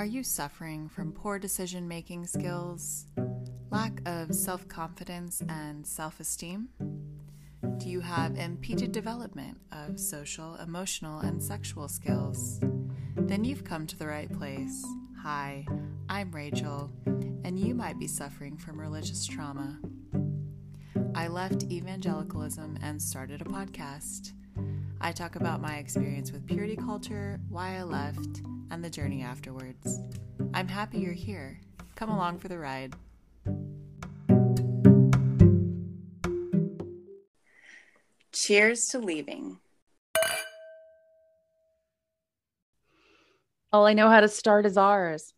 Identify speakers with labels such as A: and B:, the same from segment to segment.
A: Are you suffering from poor decision making skills, lack of self confidence and self esteem? Do you have impeded development of social, emotional, and sexual skills? Then you've come to the right place. Hi, I'm Rachel, and you might be suffering from religious trauma. I left evangelicalism and started a podcast. I talk about my experience with purity culture, why I left, and the journey afterwards. I'm happy you're here. Come along for the ride. Cheers to leaving.
B: All I know how to start is ours.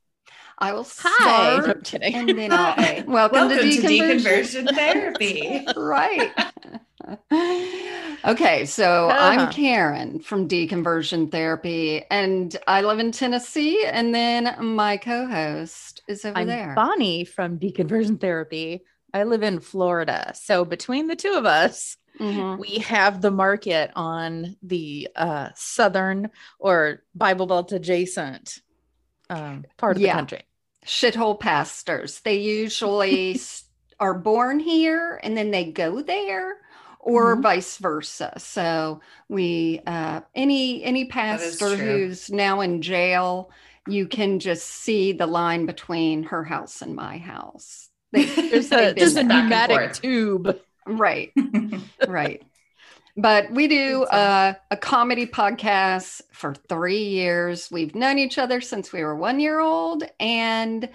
C: I will
B: Hi.
C: start
B: No, I'm kidding.
C: and then I'll
D: Hi.
C: welcome,
D: Welcome
C: to
D: to
C: deconversion.
D: deconversion therapy.
C: right. okay, so
B: Uh-huh.
C: I'm Karen from Deconversion Therapy, and I live in Tennessee. And then my co-host is over
B: I'm
C: there.
B: Bonnie from Deconversion Therapy. I live in Florida. So between the two of us,
C: Mhm.
B: we have the market on the uh, southern or Bible Belt adjacent um, part of
C: Yeah.
B: the country.
C: Shithole pastors. They usually are born here and then they go there. Or
B: Mhm.
C: vice versa. So we, uh, any any pastor who's now in jail, you can just see the line between her house and my house. They,
B: There's a, there's a
C: there.
D: back and
B: pneumatic tube.
C: right, right. But we do uh, a comedy podcast for three years. We've known each other since we were one year old. And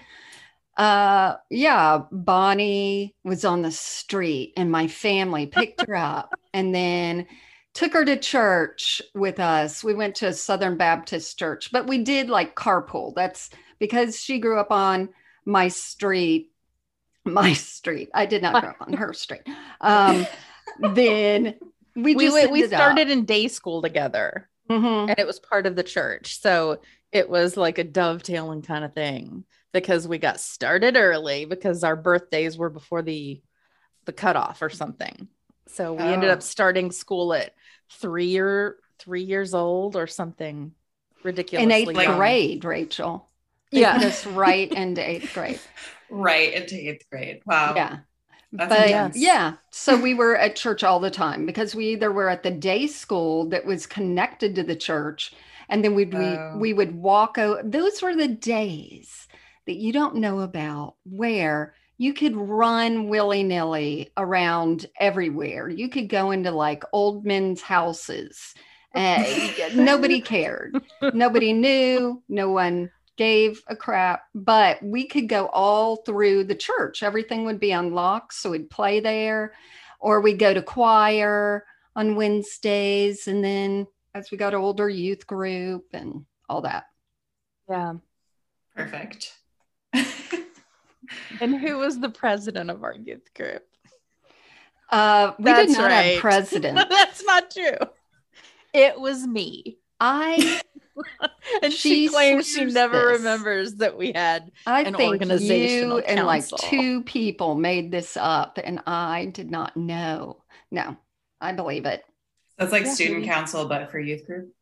C: uh, yeah, Bonnie was on the street and my family picked her up and then took her to church with us. We went to a Southern Baptist church, but we did like carpool. That's because she grew up on my street. My street. I did not grow up on her street. Um, then we
B: We,
C: just
B: went- we
C: ended up-
B: started in day school together
C: Mhm.
B: and it was part of the church. So it was like a dovetailing kind of thing because we got started early because our birthdays were before the the cutoff or something. So we ended
D: Oh.
B: up starting school at three or three years old or something ridiculous.
C: in eighth
B: young.
C: grade, Rachel. They
B: Yeah.
C: put us right into eighth grade.
D: right into eighth grade. Wow.
C: Yeah.
D: That's
C: but
D: intense.
C: yeah, so we were at church all the time because we either were at the day school that was connected to the church, and then we'd
D: Oh.
C: we, we would walk over. Those were the days that you don't know about where you could run willy nilly around everywhere. You could go into like old men's houses. Uh, nobody cared. Nobody knew. No one gave a crap, but we could go all through the church. Everything would be unlocked. So we'd play there, or we'd go to choir on Wednesdays. And then as we got older, youth group and all that.
B: Yeah.
D: Perfect.
B: And who was the president of our youth group?
C: Uh, we
B: That's
C: did not
B: right.
C: have president.
B: That's not true. It was me.
C: I
B: And she,
C: She
B: claims she never
C: this.
B: remembers that we had.
C: I
B: An
C: think
B: organizational
C: you and like
B: council.
C: two people made this up, and I did not know. No, I believe it.
D: That's like
B: Yeah,
D: student council, but for youth group.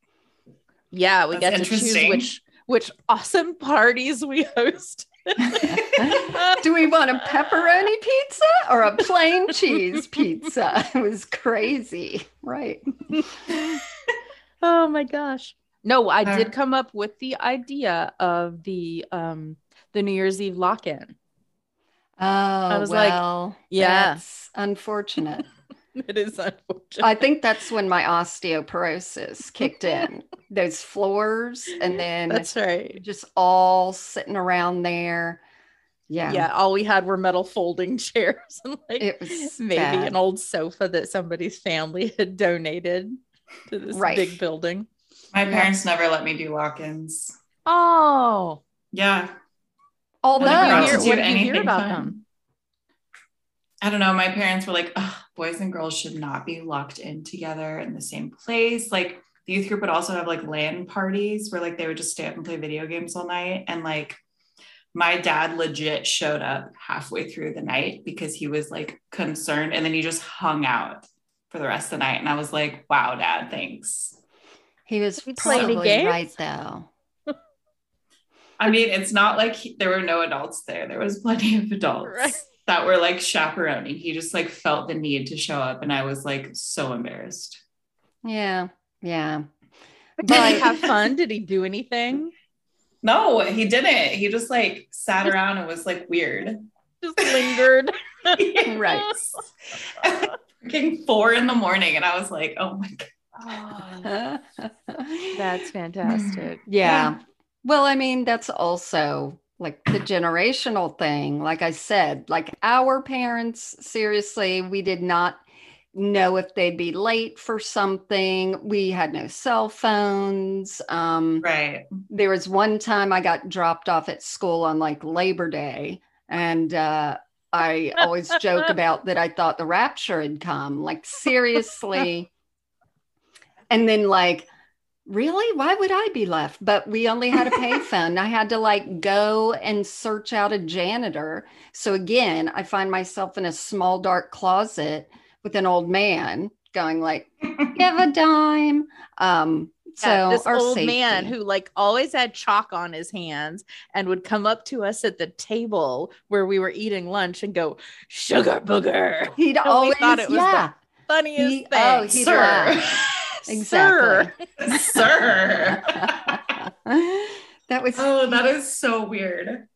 B: Yeah, we
D: That's
B: got to choose which which awesome parties we host.
C: Do we want a pepperoni pizza or a plain cheese pizza? It was crazy, right?
B: oh my gosh. No, I did come up with the idea of the um the New Year's Eve lock-in.
C: Oh, I
B: was like,
C: well,
B: yeah.
C: that's unfortunate.
B: It is unfortunate.
C: I think that's when my osteoporosis kicked in. Those floors, and then
B: That's right.
C: just all sitting around there. Yeah,
B: Yeah. all we had were metal folding chairs and like
C: it was
B: maybe
C: bad.
B: an old sofa that somebody's family had donated to this
C: Right.
B: big building.
D: My
C: Yeah.
D: parents never let me do walk-ins.
B: Oh,
D: Yeah.
C: Although,
B: what did you hear,
D: to do
B: you hear about
D: fun.
B: them?
D: I don't know. My parents were like, "Ugh, boys and girls should not be locked in together in the same place. Like the youth group would also have like LAN parties where like they would just stay up and play video games all night. And like my dad legit showed up halfway through the night because he was like concerned. And then he just hung out for the rest of the night. And I was like, wow, dad, thanks.
C: he was
B: We played
C: probably
B: game?
C: right though.
D: I mean, it's not like he, there were no adults there. There was plenty of adults
B: Right.
D: That were like chaperoning. He just like felt the need to show up, and I was like so embarrassed.
C: Yeah. Yeah.
B: Did he have fun? Did he do anything?
D: No, he didn't. He just like sat around and was like weird.
B: Just lingered.
C: Right.
D: Freaking four in the morning, and I was like, oh my god.
B: That's fantastic.
C: Yeah. Well, I mean, that's also like the generational thing. Like I said, like our parents, seriously, we did not know if they'd be late for something. We had no cell phones. Um,
D: Right.
C: there was one time I got dropped off at school on like Labor Day, and uh, I always joke about that I thought the rapture had come. Like, seriously. and then, like, really? Why would I be left? But we only had a payphone. I had to like go and search out a janitor. So, again, I find myself in a small, dark closet with an old man going, like, give a dime. Um, so
B: Yeah, this
C: our
B: old man who like always had chalk on his hands and would come up to us at the table where we were eating lunch and go, sugar booger.
C: He'd
B: we
C: always,
B: thought it was
C: yeah,
B: Funniest
C: He-
B: thing.
C: oh, he- He'd
D: Sir.
C: laugh.
B: Sir.
C: exactly.
D: Sir.
C: that was,
D: Oh, that is so weird.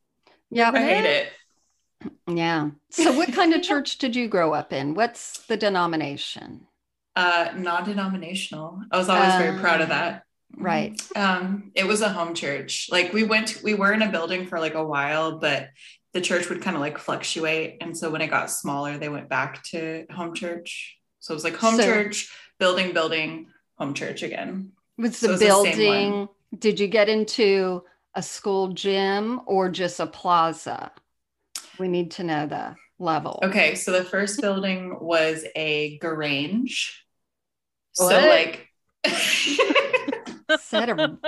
C: Yeah.
D: I hate it.
C: yeah. So, what kind of church did you grow up in? What's the denomination?
D: Uh, non-denominational. I was always very proud of that.
C: Right.
D: Um, it was a home church. Like we went, we were in a building for like a while, but the church would kind of like fluctuate. And so when it got smaller, they went back to home church. So it was like home
C: So-
D: church, building, building, home church again.
C: Was
D: So
C: the
D: the
C: building, did you get into a school gym or just a plaza? We need to know the level.
D: Okay, so the first building was a garage. So like
C: Set a,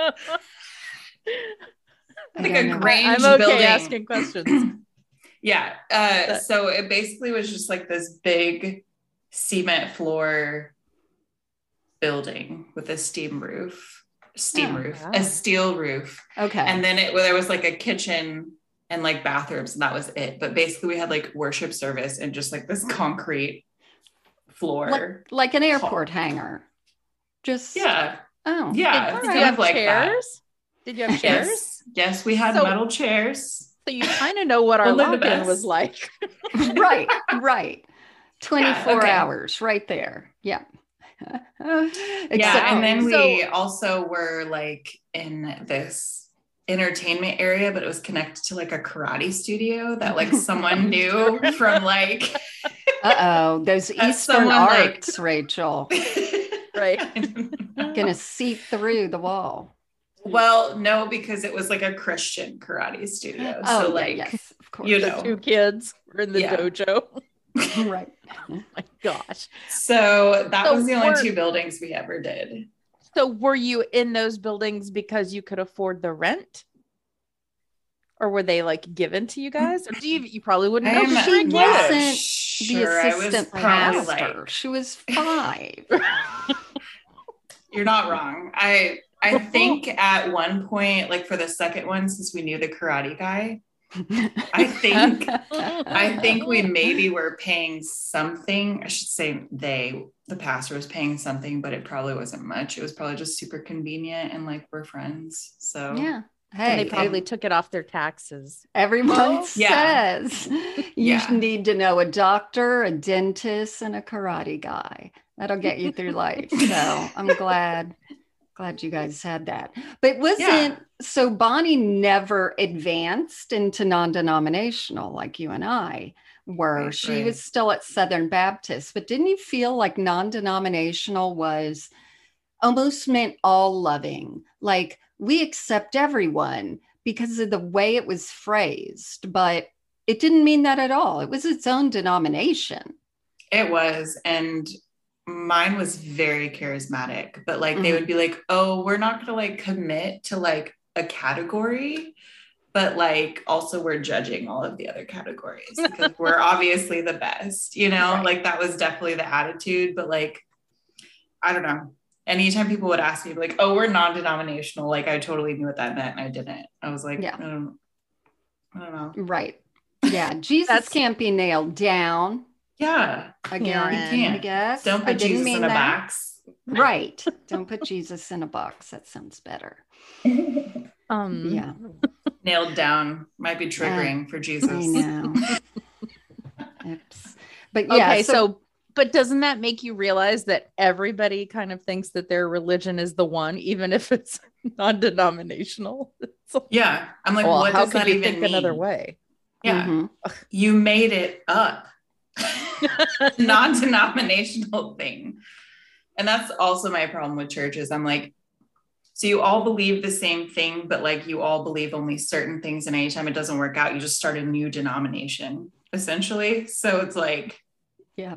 C: I
D: like a. Grange
B: I'm okay
D: building.
B: asking questions.
D: yeah. Uh, so it basically was just like this big cement floor building with a steam roof, steam
C: Oh,
D: roof,
B: wow.
D: a steel roof,
C: Okay.
D: and then it well, there was like a kitchen and like bathrooms, and that was it. But basically, we had like worship service and just like this concrete floor.
C: like, like an airport hangar. Just,
D: yeah,
C: oh,
D: yeah,
B: Did
D: it's
B: you have
D: like that.
B: chairs? Did you have chairs?
D: Yes, yes, we had
B: So-
D: metal chairs.
B: So you kind of know what our lock-in was like.
C: right, right. 24
D: okay.
C: hours right there. Yeah.
D: yeah and then
B: So-
D: we also were like in this entertainment area but it was connected to like a karate studio that like someone knew from like
C: uh-oh, those Eastern
D: someone, like-
C: arts, Rachel,
B: Right.
C: gonna seep through the wall.
D: well no because it was like a christian karate studio
C: Oh,
D: so
C: yeah,
D: like
C: yes, of course.
D: you
B: The
D: know.
B: two kids were in the
D: Yeah.
B: dojo.
C: right.
B: Oh my gosh.
D: so that
B: So
D: was the only
B: we're-
D: two buildings we ever did
B: So were you in those buildings because you could afford the rent? Or were they like given to you guys? Or do you you probably wouldn't know
D: I'm
B: because
C: she
B: you're a kid.
D: not
C: wasn't the
D: sure. I was
C: assistant
D: probably,
C: pastor.
D: like-
C: she was five.
D: You're not wrong. I I think at one point, like for the second one, since we knew the karate guy, I think I think we maybe were paying something. I should say they, the pastor was paying something, but it probably wasn't much. It was probably just super convenient and like we're friends. So
C: yeah.
B: And
C: Hey,
B: they probably took it off their taxes.
C: Everyone
B: Well,
D: yeah.
C: says you
D: Yeah.
C: need to know a doctor, a dentist, and a karate guy. That'll get you through life. So I'm glad, glad you guys had that. But wasn't
D: Yeah.
C: so Bonnie never advanced into non-denominational like you and I were.
D: Right,
C: she
D: right.
C: was still at Southern Baptist, but didn't you feel like non-denominational was almost meant all loving? Like we accept everyone because of the way it was phrased, but it didn't mean that at all. It was its own denomination.
D: it was. And mine was very charismatic, but like they
C: Mhm.
D: would be like, oh, we're not gonna like commit to like a category. But like also we're judging all of the other categories because we're obviously the best, you know,
C: Right.
D: like that was definitely the attitude. But like, I don't know. anytime people would ask me like, "Oh, we're non-denominational," like I totally knew what that meant, and I didn't. I was like,
C: Yeah.
D: I don't, I don't know.
C: Right. Yeah. Jesus can't be nailed down
D: Yeah,
C: again,
B: Karen.
C: I
D: Can't.
C: guess.
D: don't
C: I
D: put
C: didn't
D: Jesus
C: mean
D: in a
C: that.
D: box.
C: Right. Don't put Jesus in a box. That sounds better.
B: Um,
C: Yeah.
D: Nailed down might be triggering for Jesus.
C: I know. Oops. But yeah,
B: okay, so, but doesn't that make you realize that everybody kind of thinks that their religion is the one, even if it's non-denominational? It's like,
D: Yeah, I'm like,
B: well,
D: what
B: how
D: does
B: could
D: that
B: you
D: even
B: think
D: mean?
B: another way?
D: Yeah,
C: Mhm.
D: you made it up. non-denominational thing and that's also my problem with churches i'm like so you all believe the same thing but like you all believe only certain things and anytime it doesn't work out you just start a new denomination essentially so it's like
C: yeah.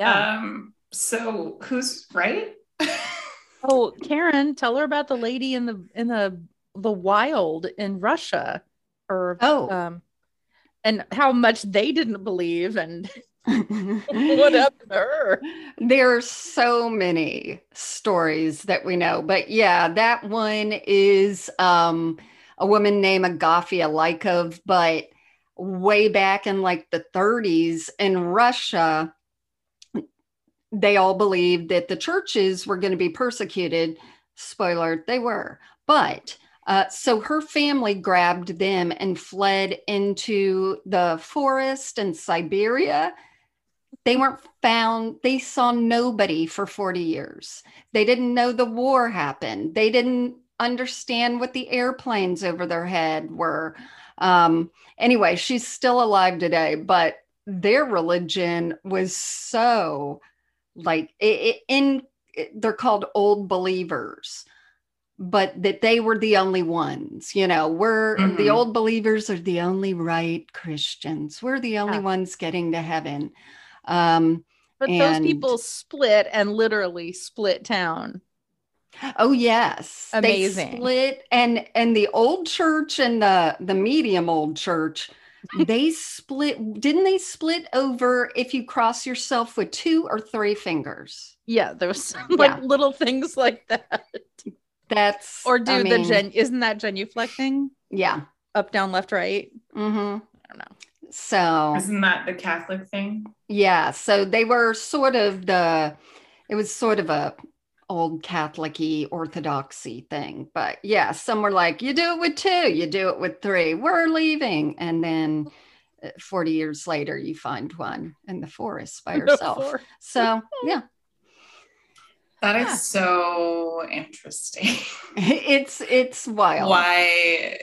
D: um so who's right
B: Oh, Karen, tell her about the lady in the in the the wild in Russia, or
C: Oh.
B: um, and how much they didn't believe, and what happened to her?
C: There are so many stories that we know, but yeah, that one is um, a woman named Agafia Lykov, but way back in like the 30s in Russia, they all believed that the churches were going to be persecuted. Spoiler, they were. But uh, so her family grabbed them and fled into the forest in Siberia they weren't found they saw nobody for 40 years. They didn't know the war happened. They didn't understand what the airplanes over their head were. Um anyway she's still alive today but their religion was so like it, it, in it- they're called old believers but that they were the only ones you know we're the
D: Mhm.
C: old believers are the only right christians. We're the only
B: Yeah.
C: ones getting to heaven um
B: But
C: And-
B: those people split and literally split town.
C: oh yes
B: Amazing.
C: they split and and the old church and the the medium old church they split didn't they split over if you cross yourself with two or three fingers
B: Yeah, there was some, like
C: Yeah.
B: little things like that.
C: that's
B: Or do
C: I
B: the
C: mean,
B: gen? Isn't that genuflecting?
C: yeah
B: Up, down, left, right.
C: Mm-hmm.
B: I don't know.
C: So
D: isn't that the catholic thing
C: Yeah, so they were sort of the it was sort of a old Catholic-y orthodoxy thing. But yeah, some were like, you do it with two, you do it with three, we're leaving. And then uh, 40 years later, you find one in the forest by herself.
B: Before.
C: So yeah,
D: That is
B: Yeah.
D: so interesting
C: it's it's wild.
D: why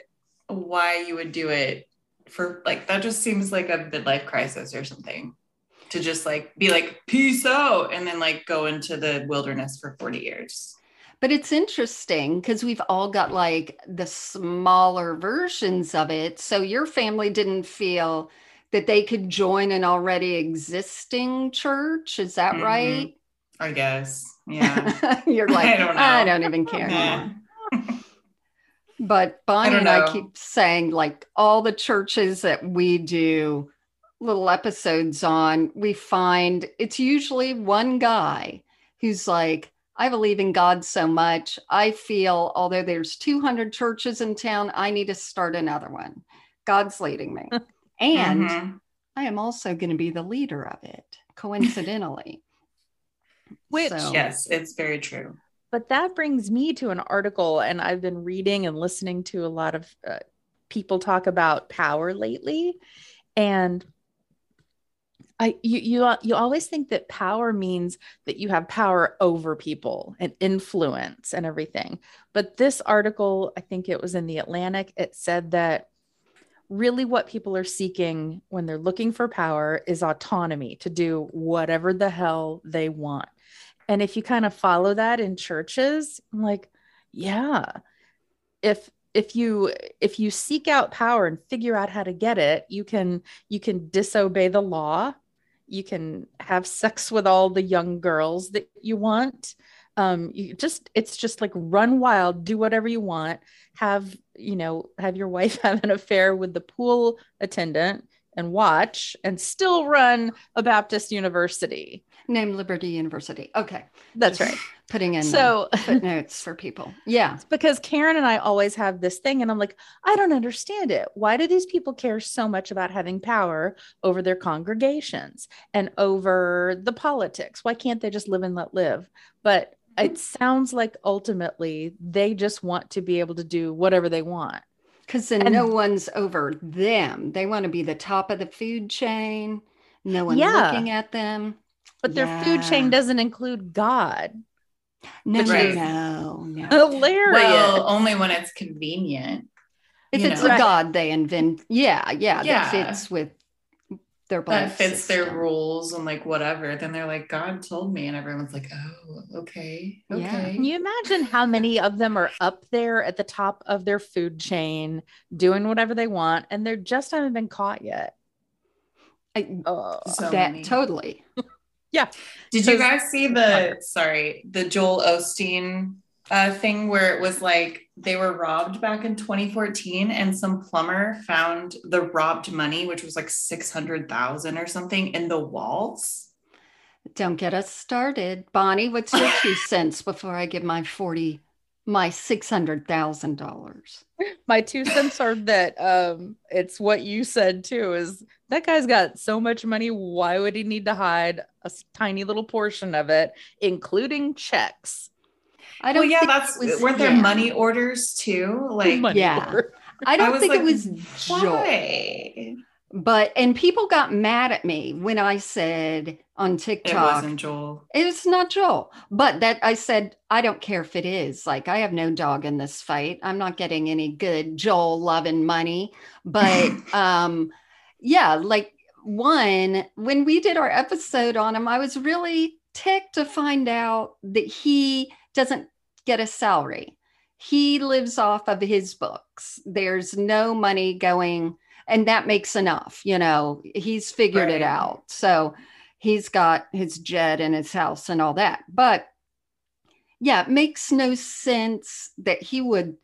D: why you would do it for like that just seems like a midlife crisis or something to just like be like peace out and then like go into the wilderness for 40 years
C: But it's interesting because we've all got like the smaller versions of it. So your family didn't feel that they could join an already existing church. Is that
D: Mhm.
C: right?
D: i guess yeah
C: You're like,
D: I don't.
C: I don't even care. But Bonnie
D: don't
C: and I keep saying, like, all the churches that we do little episodes on, we find it's usually one guy who's like, I believe in God so much. I feel, although there's 200 churches in town, I need to start another one. God's leading me. And
D: Mhm.
C: I am also going to be the leader of it, coincidentally.
B: Which-
C: So-
D: yes it's very true
B: But that brings me to an article, and I've been reading and listening to a lot of uh, people talk about power lately, and I you you you always think that power means that you have power over people and influence and everything. But this article, I think it was in the Atlantic, it said that really what people are seeking when they're looking for power is autonomy to do whatever the hell they want. And if you kind of follow that in churches, I'm like, yeah, if if you if you seek out power and figure out how to get it, you can you can disobey the law. You can have sex with all the young girls that you want. Um, you just it's just like run wild, do whatever you want. Have you know have your wife have an affair with the pool attendant and watch and still run a Baptist university.
C: Name Liberty University. Okay.
B: That's
C: Just
B: right.
C: Putting in
B: So
C: footnotes for people. Yeah.
B: because Karen and I always have this thing, and I'm like, I don't understand it. Why do these people care so much about having power over their congregations and over the politics? Why can't they just live and let live? But it mm-hmm. sounds like ultimately they just want to be able to do whatever they want.
C: Because then
B: And-
C: no one's over them. They want to be the top of the food chain. No one
B: Yeah.
C: looking at them.
B: But their food chain doesn't include God.
C: No, no,
D: is-
C: no, no.
B: Hilarious.
D: Well, only when it's convenient.
C: If it's
D: know.
C: a god they invent, yeah, yeah,
D: Yeah.
C: that fits with their belief
D: that fits their rules and like whatever. Then they're like, God told me, and everyone's like, oh, okay,
C: Yeah.
D: okay.
B: Can you imagine how many of them are up there at the top of their food chain doing whatever they want and they're just haven't been caught yet?
C: I-
B: Oh,
D: So
C: that
D: many.
C: totally.
D: Did you guys see the sorry the Joel Osteen uh, thing where it was like they were robbed back in 2014 and some plumber found the robbed money, which was like 600,000 or something in the walls?
C: Don't get us started. Bonnie, what's your two cents before I give my 40, my $600,000?
B: my two cents are that um it's what you said too is that guy's got so much money why would he need to hide a tiny little portion of it including checks
C: I don't
D: yeah,
C: think
D: that's
C: was-
D: weren't there
C: yeah.
D: money orders too? Like,
B: Money
C: yeah.
B: order.
C: I don't
D: was
C: think it was Joel.
D: why?
C: But and people got mad at me when I said on TikTok.
D: It wasn't Joel.
C: It's not Joel, but that I said, I don't care if it is. Like, I have no dog in this fight. I'm not getting any good Joel love and money. But um, yeah, like one, when we did our episode on him, I was really ticked to find out that he doesn't get a salary. He lives off of his books. There's no money going, and that makes enough. You know, he's figured it out. So he's got his jet and his house and all that. But yeah, it makes no sense that he would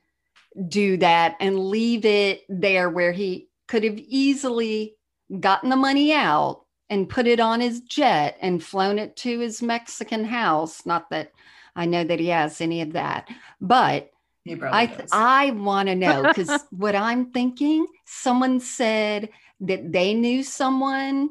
C: do that and leave it there where he could have easily gotten the money out and put it on his jet and flown it to his Mexican house. Not that I know that he has any of that, but
D: He probably
C: I
D: does.
C: I want to know because what I'm thinking, someone said that they knew someone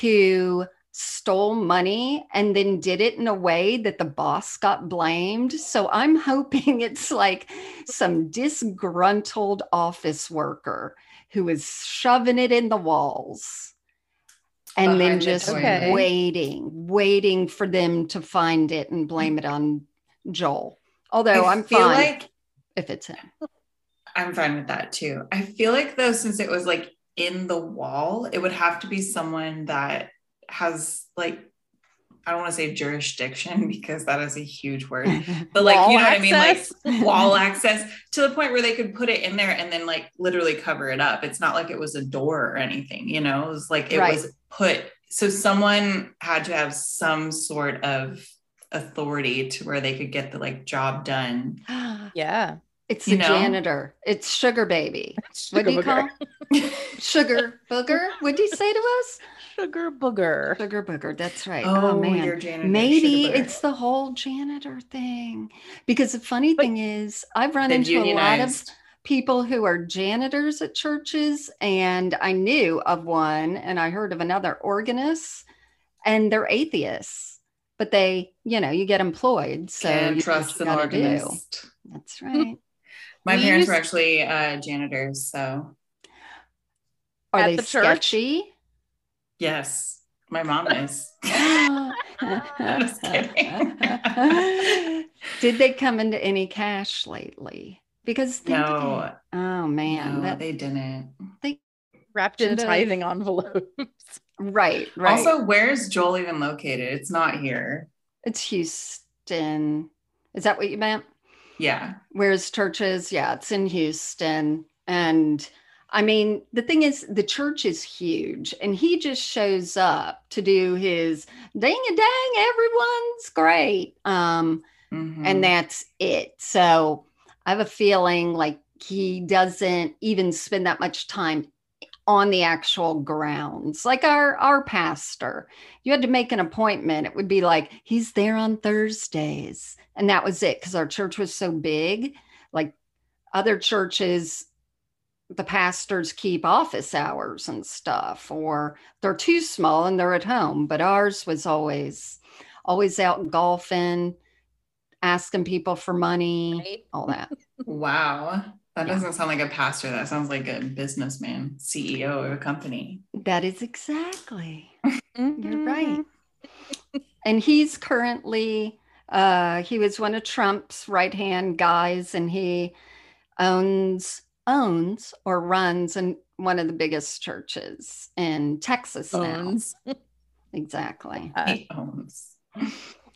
C: who stole money and then did it in a way that the boss got blamed. So I'm hoping it's like some disgruntled office worker who is shoving it in the walls and then
D: Behind the
C: just
B: toilet.
C: waiting, waiting for them to find it and blame it on Joel. Although
D: I
C: I'm
D: feel
C: fine
D: like
C: if it's him.
D: I'm fine with that too. I feel like though, since it was like in the wall, it would have to be someone that has like I don't want to say jurisdiction because that is a huge word, but like you know what I mean, like wall access to the point where they could put it in there and then like literally cover it up. It's not like it was a door or anything, you know. It was like it
C: Right.
D: was put. So someone had to have some sort of authority to where they could get the like job done.
B: yeah
C: It's
D: You
C: the
D: know?
C: janitor. It's sugar baby. What do you call sugar booger? What do you say to us?
B: sugar booger
C: Sugar booger. That's right.
D: Oh,
C: Oh, man.
D: your janitor,
C: Maybe it's the whole janitor thing. Because the funny
B: But
C: thing is, I've run
D: They've
C: into a lot of people who are janitors at churches, and I knew of one, and I heard of another organist, and they're atheists, but they, you know, you get employed, so
D: Can't
C: you
D: trust
C: you
D: an
C: gotta do.
D: organist.
C: That's right.
D: My
B: We
D: parents
B: used-
D: were actually uh, janitors, so
C: Are
B: At
C: they
B: the church?
C: sketchy?
D: yes, my mom is.
C: Just
D: kidding.
C: Did they come into any cash lately? Because think of
D: no,
C: it. oh man,
D: no,
C: that,
D: they didn't.
B: They wrapped in tithing envelopes
C: right, right.
D: Also, where's Joel even located? It's not here.
C: it's Houston. Is that what you meant?
D: Yeah,
C: Where's churches? Yeah, it's in Houston. And I mean, the thing is, the church is huge, and he just shows up to do his dang a dang, everyone's great. Um,
D: Mhm.
C: and that's it. So I have a feeling like he doesn't even spend that much time on the actual grounds. Like our our pastor, you had to make an appointment. It would be like he's there on Thursdays, and that was it because our church was so big. Like other churches, the pastors keep office hours and stuff, or they're too small and they're at home. But ours was always always out golfing, asking people for money, right. all that.
D: wow. That yeah. doesn't sound like a pastor. That sounds like a businessman, CEO of a company.
C: That is exactly. You're right. and he's currently uh he was one of Trump's right-hand guys and he owns owns or runs in one of the biggest churches in Texas owns. now. exactly.
D: Uh, he owns.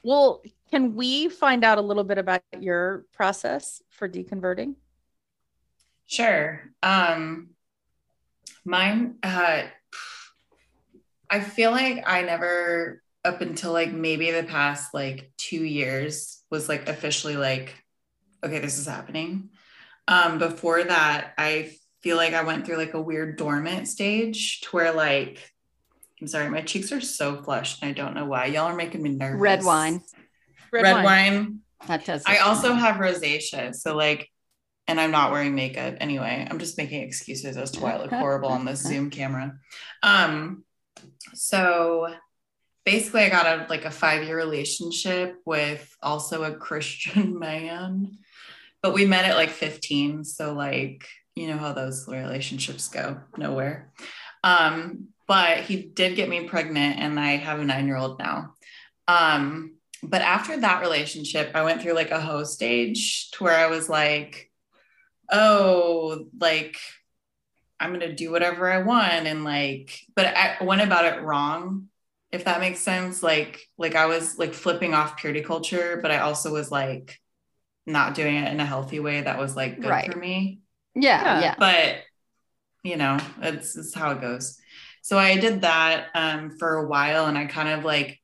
B: Well, can we find out a little bit about your process for deconverting?
D: Sure. Um, mine, uh, I feel like I never, up until like maybe the past like two years, was like officially like, okay, this is happening. Um, before that, I feel like I went through like a weird dormant stage to where like, I'm sorry, my cheeks are so flushed and I don't know why. Y'all are making me nervous.
C: Red wine.
D: Red, Red wine. wine.
C: That does.
D: I also have rosacea. So like and I'm not wearing makeup anyway. I'm just making excuses as to why I look horrible on this Zoom camera. Um, so basically, I got a like a five year relationship with also a Christian man, but we met at like 15. So like you know how those relationships go nowhere. Um, but he did get me pregnant, and I have a nine year old now. Um, but after that relationship, I went through like a hoe stage to where I was like oh, like I'm gonna do whatever I want and like, but I went about it wrong, if that makes sense. Like, like I was like flipping off purity culture, but I also was like not doing it in a healthy way that was like good right. for
C: me. Yeah, yeah, yeah.
D: But you know, it's, it's how it goes. So I did that um, for a while, and I kind of like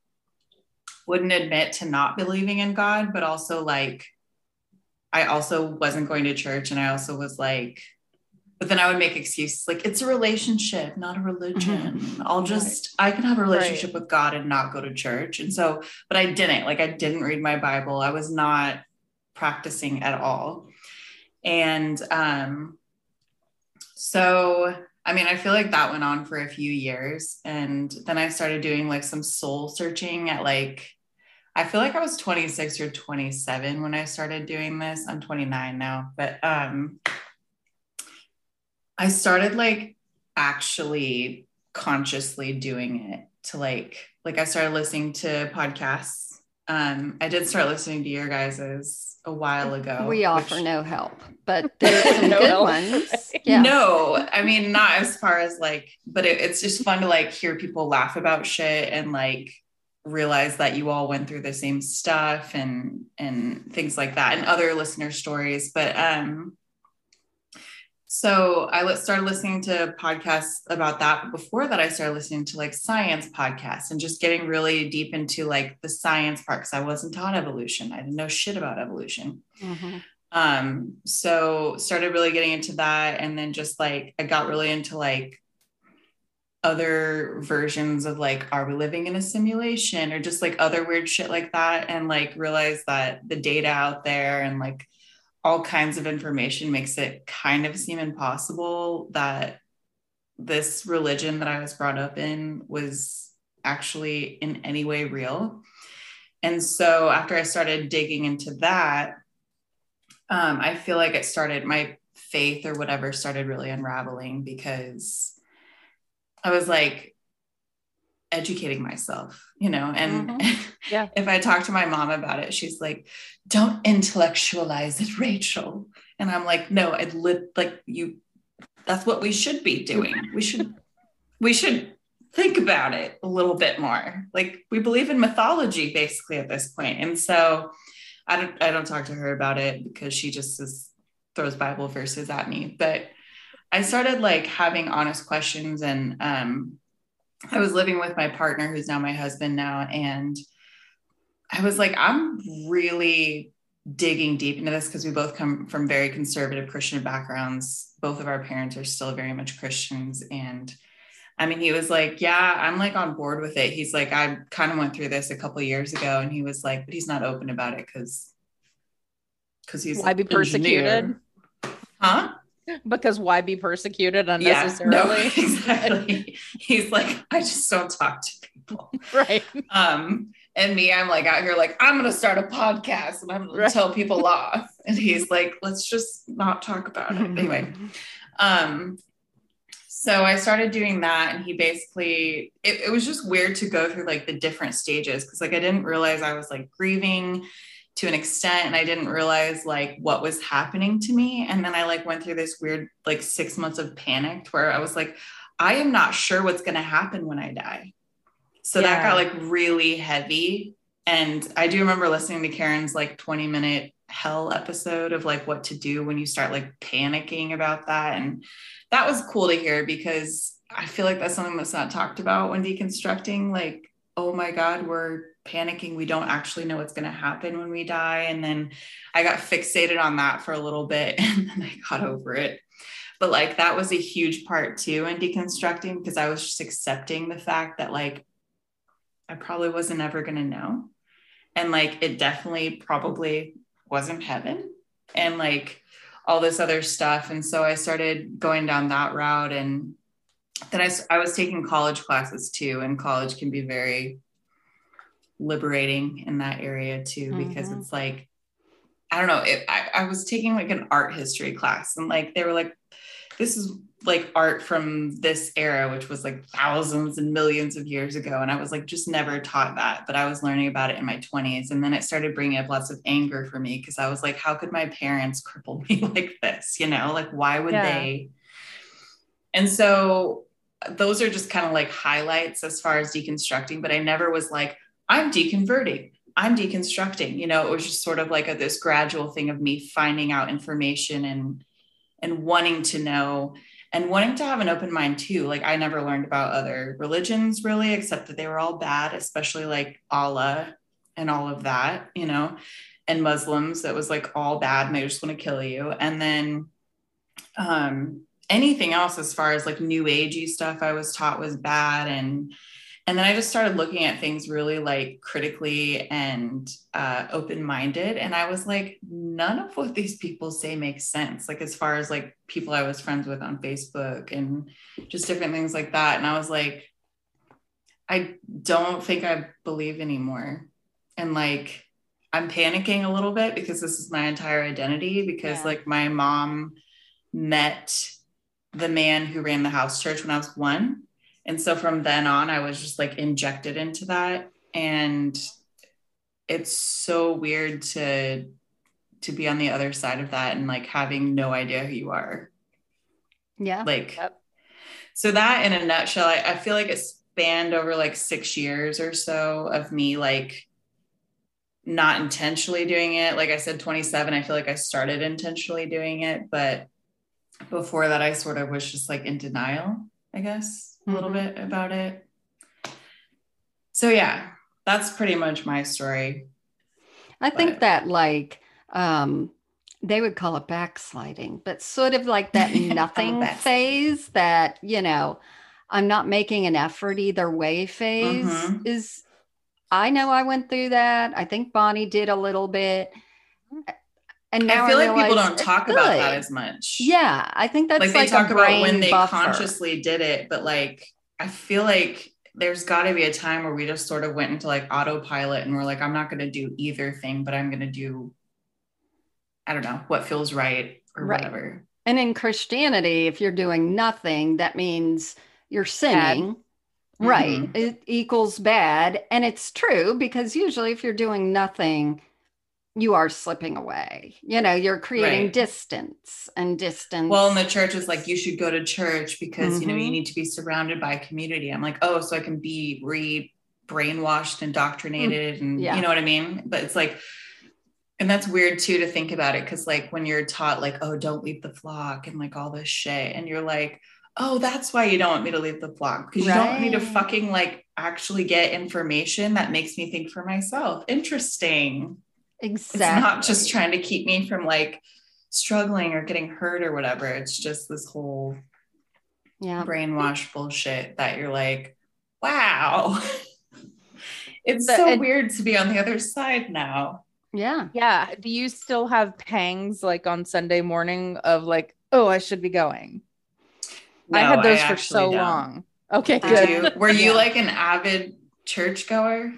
D: wouldn't admit to not believing in God, but also like I also wasn't going to church and I also was like, but then I would make excuses like it's a relationship, not a religion. Mm-hmm. I'll just right. I can have a relationship right. with God and not go to church. And so, but I didn't like I didn't read my Bible. I was not practicing at all. And um so I mean, I feel like that went on for a few years. And then I started doing like some soul searching at like I feel like I was 26 or 27 when I started doing this. I'm 29 now, but um I started like actually consciously doing it to like like I started listening to podcasts. Um I did start listening to your guys's a while ago.
C: We offer which... no help, but there's some no good help. ones.
D: Yeah. No, I mean not as far as like, but it, it's just fun to like hear people laugh about shit and like realize that you all went through the same stuff and and things like that and other listener stories but um so i started listening to podcasts about that but before that i started listening to like science podcasts and just getting really deep into like the science part because i wasn't taught evolution i didn't know shit about evolution mm-hmm. um so started really getting into that and then just like i got really into like other versions of like are we living in a simulation or just like other weird shit like that and like realize that the data out there and like all kinds of information makes it kind of seem impossible that this religion that I was brought up in was actually in any way real. And so after I started digging into that, um, I feel like it started my faith or whatever started really unraveling because I was like educating myself, you know, and mm-hmm. yeah. if I talk to my mom about it, she's like, don't intellectualize it, Rachel. And I'm like, no, I lit like you, that's what we should be doing. We should, we should think about it a little bit more. Like we believe in mythology basically at this point. And so I don't, I don't talk to her about it because she just is, throws Bible verses at me, but I started like having honest questions and um, I was living with my partner who's now my husband now and I was like I'm really digging deep into this because we both come from very conservative Christian backgrounds. Both of our parents are still very much Christians. And I mean, he was like, Yeah, I'm like on board with it. He's like, I kind of went through this a couple years ago. And he was like, But he's not open about it because because he's
B: why be persecuted?
D: Huh?
B: Because why be persecuted unnecessarily?
D: Yeah, no, exactly. he's like, I just don't talk to people.
B: right.
D: Um, and me, I'm like out here, like, I'm going to start a podcast and I'm going right. tell people off. And he's like, let's just not talk about it. anyway. Um, so I started doing that. And he basically, it, it was just weird to go through like the different stages because like I didn't realize I was like grieving to an extent and I didn't realize like what was happening to me. And then I like went through this weird like six months of panic where I was like, I am not sure what's going to happen when I die. So yeah. that got like really heavy. And I do remember listening to Karen's like 20 minute hell episode of like what to do when you start like panicking about that. And that was cool to hear because I feel like that's something that's not talked about when deconstructing. Like, oh my God, we're panicking. We don't actually know what's going to happen when we die. And then I got fixated on that for a little bit and then I got over it but like that was a huge part too in deconstructing because I was just accepting the fact that like I probably wasn't ever going to know. And like it definitely probably wasn't heaven and like all this other stuff. And so I started going down that route. And then I, I was taking college classes too. And college can be very liberating in that area too, because mm-hmm. it's like, I don't know, it, I, I was taking like an art history class and like they were like, this is like art from this era, which was like thousands and millions of years ago. And I was like, just never taught that, but I was learning about it in my 20s. And then it started bringing up lots of anger for me because I was like, how could my parents cripple me like this? You know, like, why would yeah. they? And so those are just kind of like highlights as far as deconstructing, but I never was like, I'm deconverting. I'm deconstructing, you know, it was just sort of like a, this gradual thing of me finding out information and and wanting to know and wanting to have an open mind too. Like I never learned about other religions really, except that they were all bad, especially like Allah and all of that, you know, and Muslims that was like all bad and they just want to kill you. And then um anything else as far as like new agey stuff I was taught was bad and and then i just started looking at things really like critically and uh, open-minded. And i was like none of what these people say makes sense. Like as far as like people i was friends with on facebook and just different things like that. And i was like i don't think i believe anymore. And like i'm panicking a little bit because this is my entire identity because yeah. like my mom met the man who ran the house church when i was one and so from then on, I was just like injected into that. And it's so weird to to be on the other side of that and like having no idea who you are.
C: Yeah.
D: Like yep. so that in a nutshell, I, I feel like it spanned over like six years or so of me like not intentionally doing it. Like I said, 27, I feel like I started intentionally doing it, but before that, I sort of was just like in denial, I guess a little mm-hmm. bit about it. So yeah, that's pretty much my story.
C: I but. think that like um they would call it backsliding, but sort of like that nothing phase that, you know, I'm not making an effort either way phase mm-hmm. is I know I went through that. I think Bonnie did a little bit.
D: And now I feel I like people don't talk good. about that as much.
C: Yeah, I think that's
D: like,
C: like
D: they talk about when they
C: buffer.
D: consciously did it, but like I feel like there's got to be a time where we just sort of went into like autopilot and we're like, I'm not going to do either thing, but I'm going to do, I don't know, what feels right or right. whatever.
C: And in Christianity, if you're doing nothing, that means you're sinning. Bad. Right. Mm-hmm. It equals bad. And it's true because usually if you're doing nothing, you are slipping away. You know, you're creating right. distance and distance.
D: Well, and the church is like, you should go to church because, mm-hmm. you know, you mm-hmm. need to be surrounded by community. I'm like, oh, so I can be re brainwashed, indoctrinated, and yeah. you know what I mean? But it's like, and that's weird too to think about it because, like, when you're taught, like, oh, don't leave the flock and like all this shit, and you're like, oh, that's why you don't want me to leave the flock because right. you don't want me to fucking like actually get information that makes me think for myself. Interesting
C: Exactly.
D: It's not just trying to keep me from like struggling or getting hurt or whatever. It's just this whole
C: Yeah.
D: brainwash bullshit that you're like, wow. it's
B: The-
D: so
B: and-
D: weird to be on the other side now.
C: Yeah.
B: Yeah. Do you still have pangs like on Sunday morning of like, oh, I should be going? I had those for so
D: don't.
B: long. Okay, good.
D: Were you like an avid churchgoer?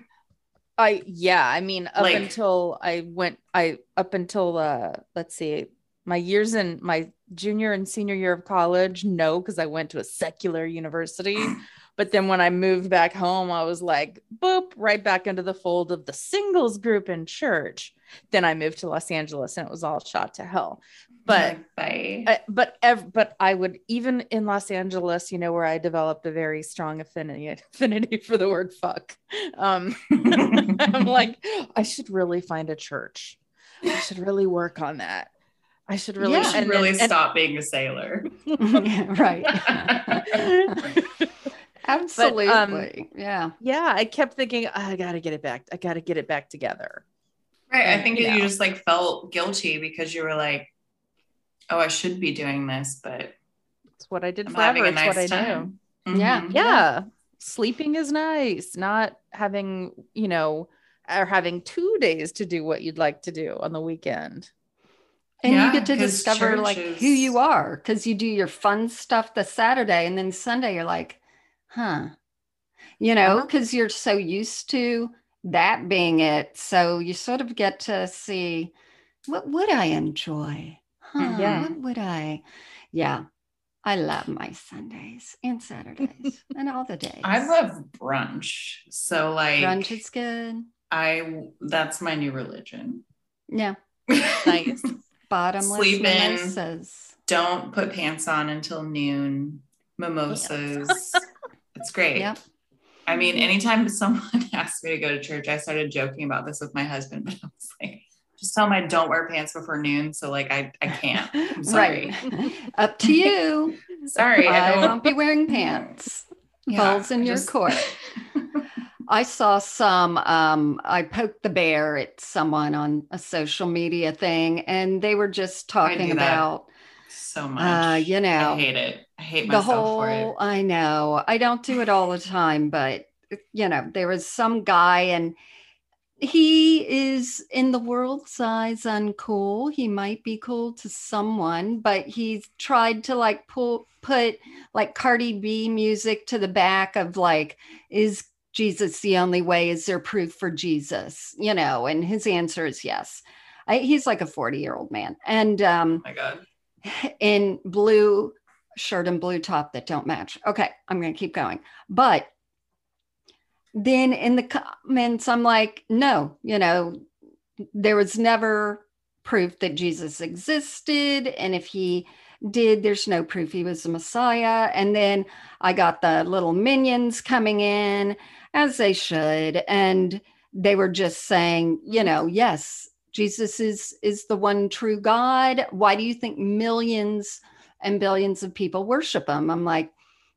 B: I yeah, I mean up
D: Like-
B: until I went I up until uh let's see my years in my junior and senior year of college no because I went to a secular university. But then when I moved back home I was like boop right back into the fold of the singles group in church. Then I moved to Los Angeles and it was all shot to hell but
D: Like,
B: uh, but ev- but I would even in Los Angeles, you know, where I developed a very strong affinity affinity for the word fuck. Um, I'm like, I should really find a church. I should really work on that. I should really,
C: Yeah.
D: should
B: and-
D: really
B: and-
D: stop being a sailor.
C: right. Absolutely.
B: um,
C: yeah.
B: yeah, I kept thinking, I gotta get it back. I gotta get it back together.
D: Right. I think
B: you
D: that you
B: know.
D: just like felt guilty because you were like, oh, I should be doing this, but
B: It's what I did
D: I'm
B: forever. It's
D: nice
B: what I knew.
D: time.
C: Yeah.
B: Yeah sleeping is nice not having you know or having two days to do what you'd like to do on the weekend
C: And
D: Yeah,
C: you get to discover
D: church
C: like who you are because you do your fun stuff the Saturday and then Sunday you're like, huh. You know,
B: Uh-huh.
C: because you're so used to that being it. So you sort of get to see what would I enjoy? Huh,
B: Yeah.
C: What would I? Yeah. I love my Sundays and Saturdays and all the days.
D: I love brunch. So like
C: brunch is good.
D: I that's my new religion.
C: Yeah.
B: nice
C: Bottomless
D: Sleep in.
C: mimosas.
D: Don't put pants on until noon. Mimosas. it's great.
C: Yep.
D: I mean, mm-hmm. anytime someone asks me to go to church, I started joking about this with my husband, but I was like, just tell him I don't wear pants before noon. So like I, I can't. I'm sorry.
C: Right. Up to you.
D: Sorry. I
C: I won't be wearing pants.
D: Yeah,
C: Balls in your court. I saw some, um, I poked the bear at someone on a social media thing, and they were just talking about,
D: so much.
C: uh, you know,
D: I hate it. I hate
C: the
D: myself for it.
C: whole, I know, I don't do it all the time, but, you know, there was some guy, and he is in the world's eyes uncool. He might be cool to someone, but he's tried to like pull put like Cardi B music to the back of like, is Jesus the only way? Is there proof for Jesus? You know, and his answer is yes. I, he's like a 40 year old man. And um
D: Oh my God.
C: in blue shirt and blue top that don't match. Okay, I'm going to keep going. But then in the comments, I'm like, no, you know, there was never proof that Jesus existed. And if he did, there's no proof he was the Messiah. And then I got the little minions coming in, as they should. And they were just saying, you know, yes, Jesus is is the one true God. Why do you think millions and billions of people worship him? I'm like,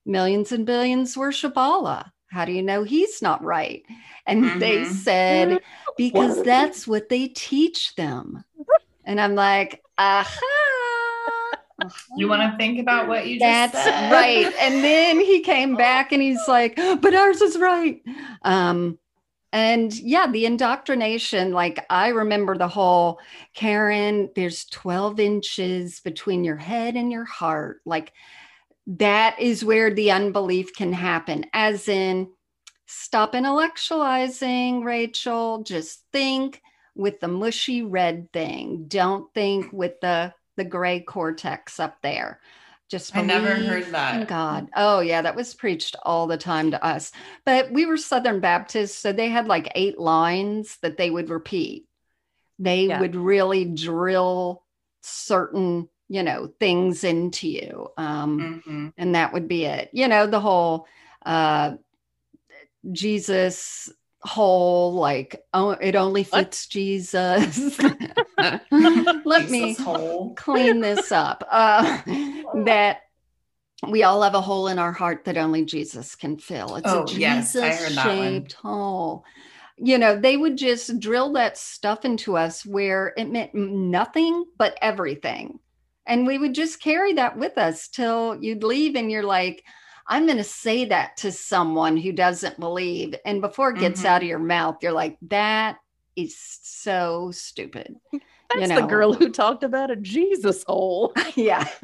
C: millions and billions worship Allah. How do you know he's not right? And they
D: Mhm.
C: said, because that's what they teach them. And I'm like, aha.
D: You want to think about what you
C: That's
D: just said?
C: right. And then he came back and he's like, but ours is right. Um, and yeah, the indoctrination, like I remember the whole Karen, there's 12 inches between your head and your heart. Like that is where the unbelief can happen, as in stop intellectualizing, Rachel. Just think with the mushy red thing. Don't think with the the gray cortex up there. Just
D: I never heard that.
C: God. Oh yeah, that was preached all the time to us. But we were Southern Baptists, so they had like eight lines that they would repeat. They
B: Yeah.
C: would really drill certain, you know, things into you. Um,
D: Mhm.
C: and that would be it. You know, the whole uh Jesus whole like oh it only
B: What?
C: fits Jesus. Let me
D: hole.
C: clean this up. Uh, that we all have a hole in our heart that only Jesus can fill. It's
D: Oh,
C: a
D: yes,
C: Jesus
D: one.
C: shaped hole. you know, they would just drill that stuff into us where it meant nothing but everything. And we would just carry that with us till you'd leave and you're like, I'm going to say that to someone who doesn't believe. And before it gets
D: Mhm.
C: out of your mouth, you're like, that is so stupid.
B: That's
C: you
B: the girl who talked about a Jesus hole.
C: yeah,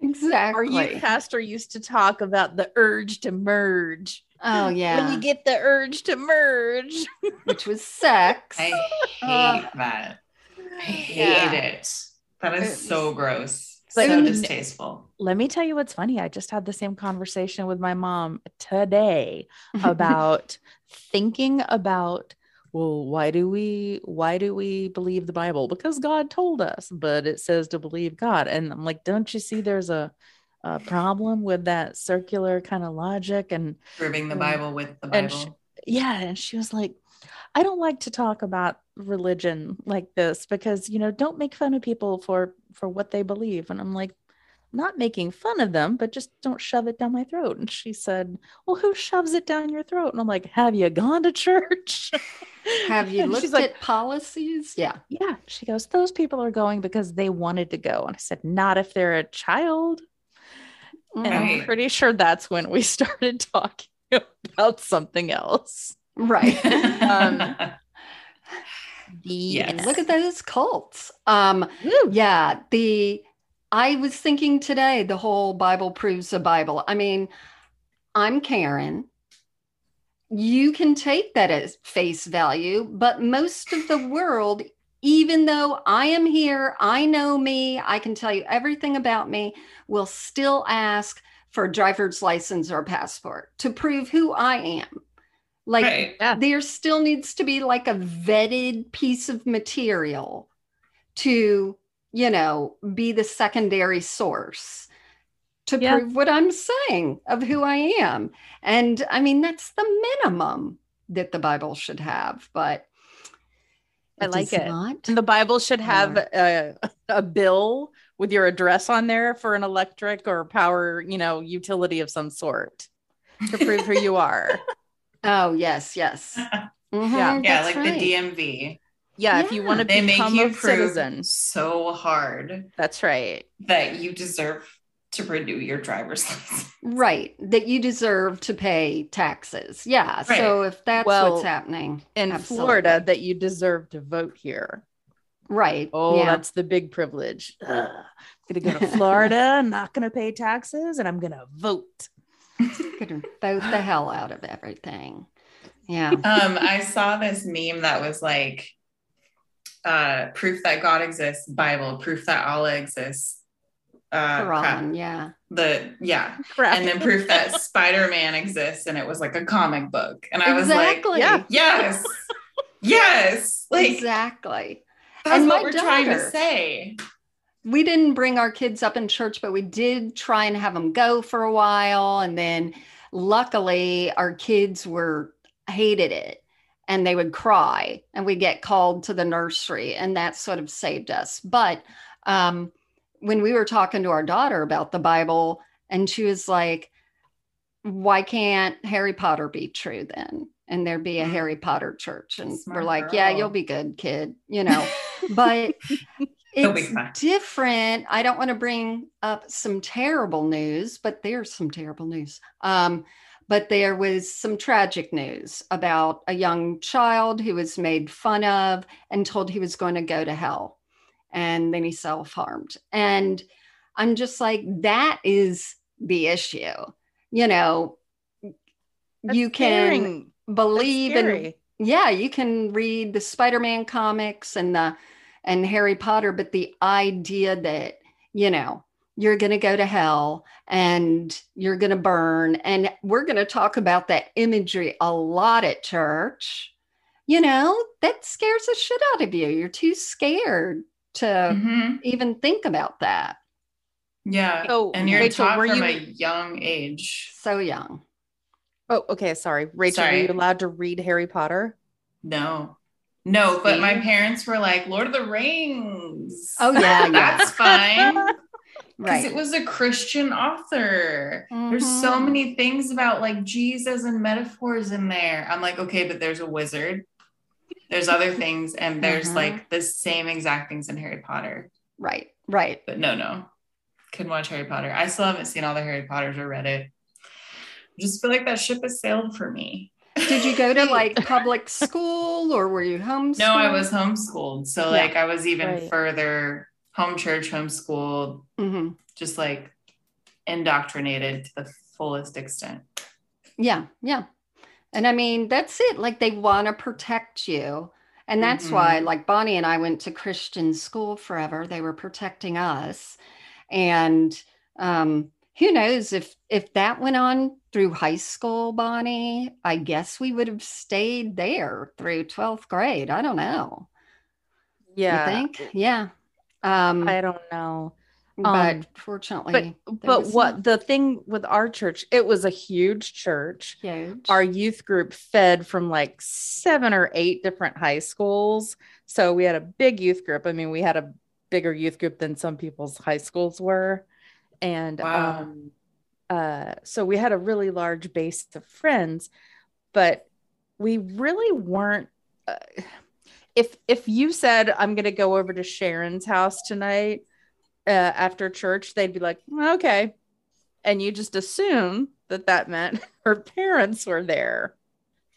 C: exactly.
B: Our youth pastor used to talk about the urge to merge.
C: oh, yeah.
B: When you get the urge to merge.
C: Which was sex.
D: I hate
C: Uh,
D: that. I hate
B: yeah.
D: it. That is
C: It's-
D: so gross.
B: Like,
D: so distasteful.
B: Let me tell you what's funny. I just had the same conversation with my mom today about thinking about well why do we why do we believe the bible because god told us but it says to believe god and i'm like don't you see there's a, a problem with that circular kind of logic and
D: Proving the
B: mm.
D: Bible with the
B: and
D: Bible.
B: sh- yeah and she was like i don't like to talk about religion like this because you know don't make fun of people for for what they believe. And i'm like not making fun of them but just don't shove it down my throat. And she said well who shoves it down your throat? And i'm like have you gone to church?
C: Have you looked
B: she's like
C: at policies? Yeah.
B: yeah. She goes those people are going because they wanted to go. And i said not if they're a child. And i'm pretty sure that's when we started talking about something else
C: Right.
B: Um,
D: Yes.
C: Look at those cults. Um,
B: Woo.
C: yeah, the I was thinking today the whole Bible proves the Bible. I mean, I'm Karen. You can take that as face value, but most of the world, even though I am here, I know me, I can tell you everything about me, will still ask for a driver's license or passport to prove who I am. Like
D: right.
B: Yeah.
C: there still needs to be like a vetted piece of material to you know be the secondary source to
B: Yeah.
C: prove what i'm saying of who i am and i mean that's the minimum that the bible should have but
B: I like it.
C: not.
B: And the Bible should have a, a bill with your address on there for an electric or power, you know, utility of some sort to prove who you are.
C: oh yes yes Mhm,
B: Yeah.
D: yeah,
C: that's
D: like
C: right.
D: the DMV.
B: Yeah, if you want to
D: They make
B: become
D: you
B: a citizen.
D: so hard
B: That's right.
D: that you deserve to renew your driver's license.
C: right that you deserve to pay taxes yeah so if that's
B: Well,
C: what's happening
B: In
C: absolutely.
B: Florida, that you deserve to vote here.
C: right
B: Oh,
C: yeah.
B: that's the big privilege. Ugh. I'm gonna go to Florida. I'm not gonna pay taxes, and I'm gonna vote.
C: gonna vote the hell out of everything yeah
D: Um, I saw this meme that was like uh proof that God exists, Bible, proof that Allah exists. Uh crap.
C: Quran, yeah
D: the yeah,
B: Crap.
D: and then proof that Spider-Man exists and it was like a comic book. And I was
C: exactly
B: yeah.
D: like, yes, yes, like
C: exactly
D: that's
C: And
D: what
C: my
D: we're trying to say.
C: We didn't bring our kids up in church but we did try and have them go for a while and then luckily our kids were hated it and they would cry and we get called to the nursery and that sort of saved us. But um, when we were talking to our daughter about the bible and she was like why can't harry potter be true then and there'd be a
D: Mm.
C: harry potter church? And we're
D: Smart
C: like yeah you'll be good kid you know. But it's different. I don't want to bring up some terrible news, but there's some terrible news. Um, but there was some tragic news about a young child who was made fun of and told he was going to go to hell. And then he self harmed. And I'm just like, that is the issue. You know,
B: That's
C: you can.
B: That's
C: believe in yeah you can read the spider-man comics and the and harry potter but the idea that you know you're going to go to hell and you're going to burn and we're going to talk about that imagery a lot at church you know that scares the shit out of you you're too scared to
D: Mhm.
C: even think about that
D: Yeah.
B: So,
D: and you're
B: Rachel,
D: taught
B: were
D: from
B: you-
D: a young age.
C: so young
B: Oh, okay. Sorry, Rachel. Were
D: Sorry.
B: you allowed to read Harry Potter?
D: No. No, but my parents were like, Lord of the Rings.
C: Oh, yeah, yeah.
D: That's fine. Because
C: Right.
D: it was a Christian author. There's so
C: Mhm.
D: many things about like Jesus and metaphors in there. I'm like, okay, but there's a wizard. There's other things, and there's
C: Mhm.
D: like the same exact things in Harry Potter.
C: Right. Right.
D: But no, no. Couldn't watch Harry Potter. I still haven't seen all the Harry Potters or read it. I just feel like that ship has sailed for me.
C: Did you go to like public school or were you homeschooled?
D: No, I was homeschooled. So
C: Yeah.
D: like I was even
B: Right.
D: further home church homeschooled,
C: hmm
D: just like indoctrinated to the fullest extent.
C: Yeah. Yeah. And I mean, that's it. Like they want to protect you. And that's
D: Mhm.
C: why, like, Bonnie and I went to Christian school forever. They were protecting us. And um, who knows if if that went on through high school, Bonnie, I guess we would have stayed there through 12th grade. I don't know.
B: Yeah.
C: You think? Yeah. Um,
B: I don't know.
C: but
B: um,
C: fortunately,
B: But but what
C: not
B: the thing with our church, it was a huge church.
C: huge.
B: Our youth group fed from like seven or eight different high schools. So we had a big youth group. I mean, we had a bigger youth group than some people's high schools were. And
D: Wow.
B: um uh so we had a really large base of friends, but we really weren't uh, if if you said I'm going to go over to Sharon's house tonight uh, after church, they'd be like, okay. And you just assume that that meant her parents were there.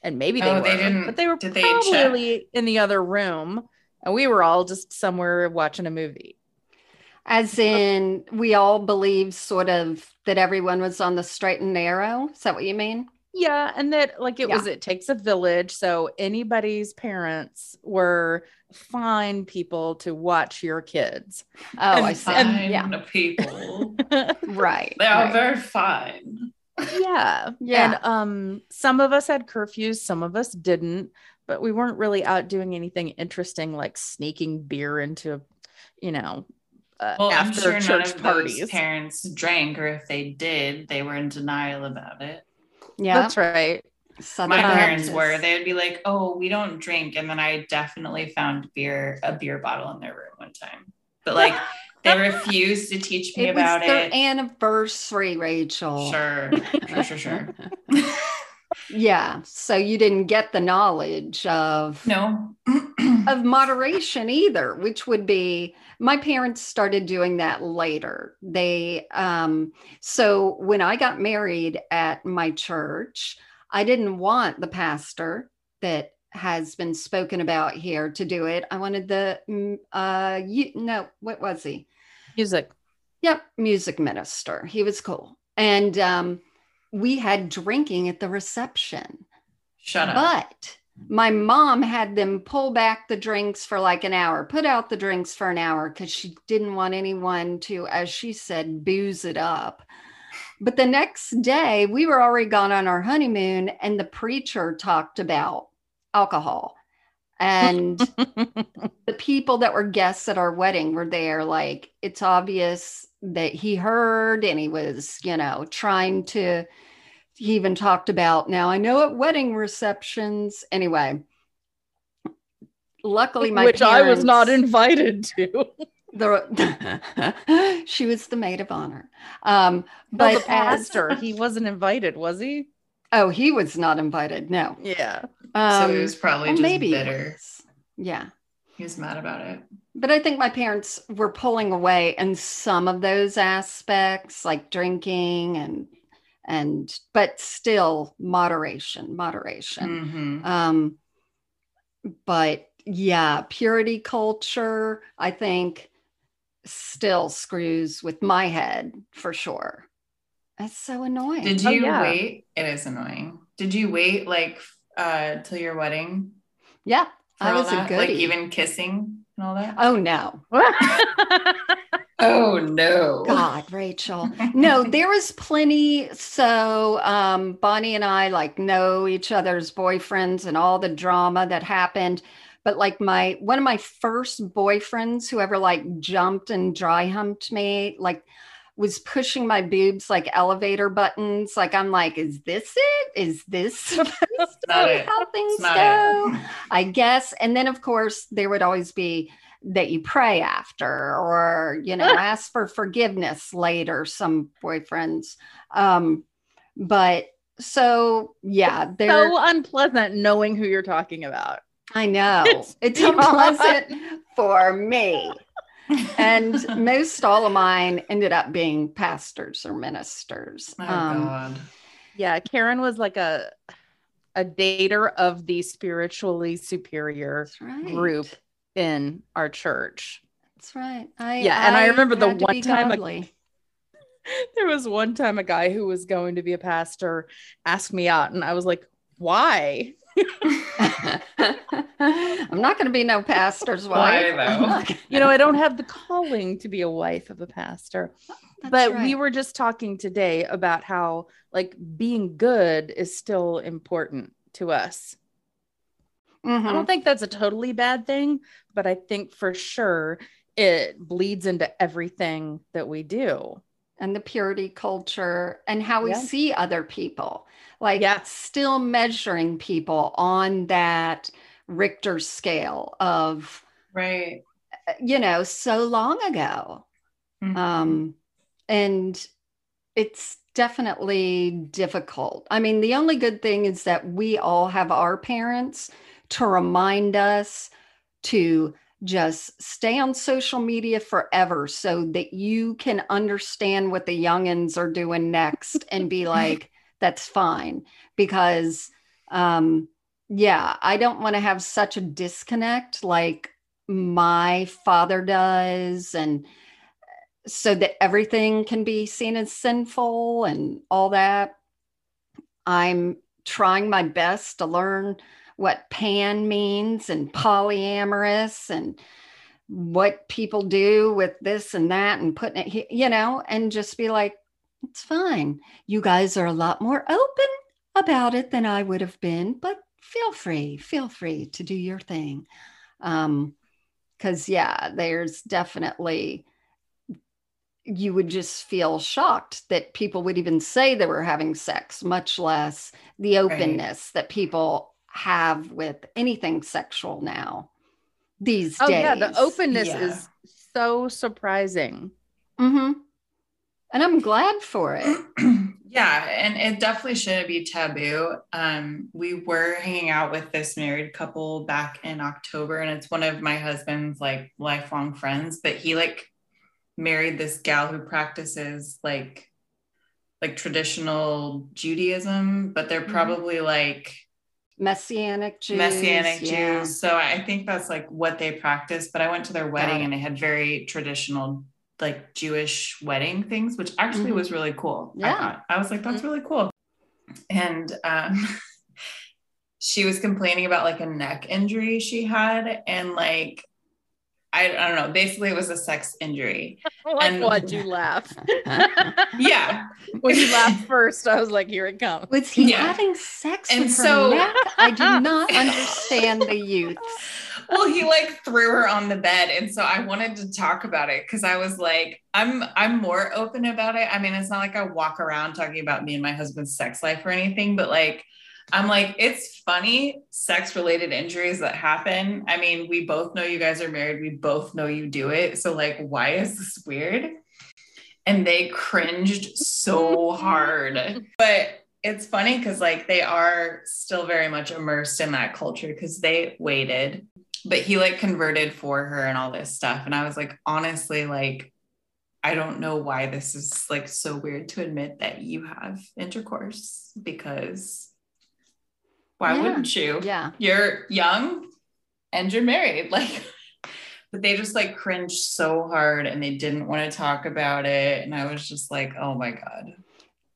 B: And maybe they
D: Oh,
B: were,
D: they didn't-
B: but they were
D: did they
B: probably in the other room. And we were all just somewhere watching a movie.
C: As in, we all believe sort of that everyone was on the straight and narrow. Is that what you mean?
B: Yeah. And that, like, it
C: Yeah.
B: was, it takes a village. So anybody's parents were fine people to watch your kids.
C: Oh,
B: And-
C: I see.
D: Fine
C: yeah,
D: people.
C: right.
D: they are
C: right.
D: very fine.
B: yeah.
C: Yeah.
B: And um some of us had curfews, some of us didn't, but we weren't really out doing anything interesting like sneaking beer into, you know, uh,
D: Well, I'm
B: after
D: sure none
B: church
D: of
B: parties.
D: those parents drank, or if they did, they were in denial about it.
C: yeah.
B: That's right.
C: Southern
D: My parents were. They'd be like, "Oh, we don't drink," and then I definitely found beer, a beer bottle in their room one time. But like, they refused to teach me
C: It was
D: about
C: their
D: it.
C: anniversary, Rachel.
D: Sure, sure, sure, sure.
C: Yeah. So you didn't get the knowledge of
D: no.
C: of moderation either, which would be my parents started doing that later. They um so when I got married at my church, I didn't want the pastor that has been spoken about here to do it. I wanted the mm, uh you no, what was he?
B: Music.
C: Yep, music minister. He was cool. And um we had drinking at the reception.
D: Shut up.
C: But my mom had them pull back the drinks for like an hour, put out the drinks for an hour because she didn't want anyone to, as she said, booze it up. But the next day, we were already gone on our honeymoon, and the preacher talked about alcohol. And the people that were guests at our wedding were there. Like, it's obvious that he heard and he was, you know, trying to he even talked about now i know at wedding receptions anyway luckily my
B: Which I was not invited to.
C: the she was the maid of honor um
B: But
C: but
B: the
C: as-
B: he wasn't invited, was he?
C: oh he was not invited no
B: Yeah.
C: um
D: so it was probably just
C: maybe
D: bitter.
C: yeah
D: He was mad about it.
C: But i think my parents were pulling away in some of those aspects like drinking and and but still moderation moderation
D: Mhm.
C: Um, but yeah, purity culture, I think, still screws with my head for sure. That's so annoying.
D: Did
B: Oh,
D: you
B: yeah.
D: wait? It is annoying. Did you wait like uh till your wedding?
C: yeah, I
D: all
C: was a
D: that?
C: goodie.
D: Like even kissing and all that?
C: oh no,
D: Oh no.
C: God, Rachel. No, there was plenty. So um, Bonnie and I like know each other's boyfriends and all the drama that happened. But like my one of my first boyfriends who ever like jumped and dry humped me, like was pushing my boobs like elevator buttons. Like I'm like, is this it? Is this supposed to be
D: it.
C: how things
D: not
C: go?
D: it.
C: I guess. And then of course there would always be that you pray after or you know ask for forgiveness later some boyfriends um but so yeah there
B: So unpleasant knowing who you're talking about.
C: i know
B: It's
C: it's unpleasant for me and most all of mine ended up being pastors or ministers
D: Oh
C: um
D: God.
B: Yeah, Karen was like a a dater of the spiritually superior
C: right
B: group in our church.
C: that's right I,
B: Yeah, and I remember the one time a- There was one time a guy who was going to be a pastor asked me out, and I was like, "Why?"
C: I'm not going to be no pastor's wife. I'm
D: though?
C: not gonna-
B: You know, I don't have the calling to be a wife of a pastor.
C: That's
B: but
C: right.
B: we were just talking today about how like being good is still important to us. I
C: Mhm.
B: don't think that's a totally bad thing, but I think for sure it bleeds into everything that we do.
C: And the purity culture and how we
B: Yeah.
C: see other people like
B: Yeah.
C: still measuring people on that richter scale of
D: Right.
C: you know so long ago
D: Mhm.
C: um and it's definitely difficult i mean the only good thing is that we all have our parents to remind us to just stay on social media forever so that you can understand what the youngins are doing next and be like that's fine. Because um yeah i don't want to have such a disconnect like my father does and so that everything can be seen as sinful and all that. I'm trying my best to learn what pan means and polyamorous and what people do with this and that and putting it you know and just be like it's fine. You guys are a lot more open about it than i would have been but feel free feel free to do your thing. Um because yeah there's definitely you would just feel shocked that people would even say they were having sex much less the openness that people have with anything sexual now these
B: Oh
C: days
B: yeah, the openness
D: Yeah.
B: is so surprising.
C: hmm and i'm glad for it
D: yeah, and it definitely shouldn't be taboo. Um, we were hanging out with this married couple back in October, and it's one of my husband's like lifelong friends, but he like married this gal who practices like like traditional Judaism, but they're
C: Mhm.
D: probably like
C: messianic Jews,
D: Messianic
C: yeah.
D: Jews. So I think that's like what they practice. But I went to their wedding and they had very traditional, like Jewish wedding things, which actually
C: Mhm.
D: was really cool.
C: Yeah.
D: thought. I was like, that's really cool. And um, she was complaining about like a neck injury she had. And like, I, I don't know, basically it was a sex injury.
B: Like
D: And-
B: what you laugh.
D: Yeah.
B: when you laughed first, I was like, here it comes.
C: was he
D: Yeah.
C: having sex
D: And
C: with
D: so-
C: her i do not understand the youth
D: well he like threw her on the bed and so i wanted to talk about it because i was like i'm i'm more open about it i mean it's not like i walk around talking about me and my husband's sex life or anything but like i'm like it's funny sex related injuries that happen. I mean we both know you guys are married. We both know you do it. So like why is this weird? And they cringed so hard. But it's funny because like they are still very much immersed in that culture because they waited. But he like converted for her and all this stuff. And i was like honestly like i don't know why this is like so weird to admit that you have intercourse because why
C: Yeah.
D: wouldn't you
C: yeah
D: you're young and you're married like but they just like cringed so hard and they didn't want to talk about it and i was just like oh my god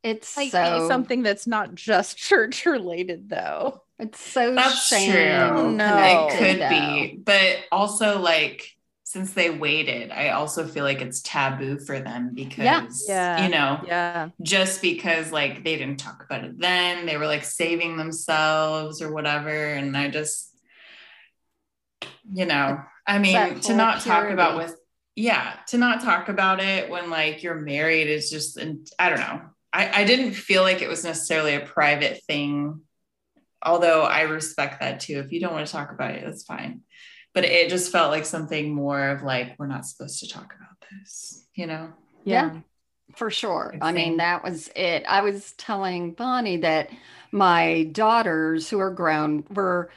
C: it's
B: Might
C: so
B: something that's not just church related though.
C: it's so
D: That's
C: shame
D: true.
B: No.
D: It could
C: though.
D: be, but also like since they waited, I also feel like it's taboo for them because
B: Yeah.
D: you know,
B: Yeah.
D: just because like they didn't talk about it then, they were like saving themselves or whatever. And I just, you know, I mean, to
C: whole
D: not talk about with yeah, to not talk about it when like you're married is just, and I don't know. I, I didn't feel like it was necessarily a private thing, although I respect that too. If you don't want to talk about it, that's fine. But it just felt like something more of like, we're not supposed to talk about this, you know?
C: Yeah. For sure.
D: Good
C: I mean, that was it. I was telling Bonnie that my daughters, who are grown, were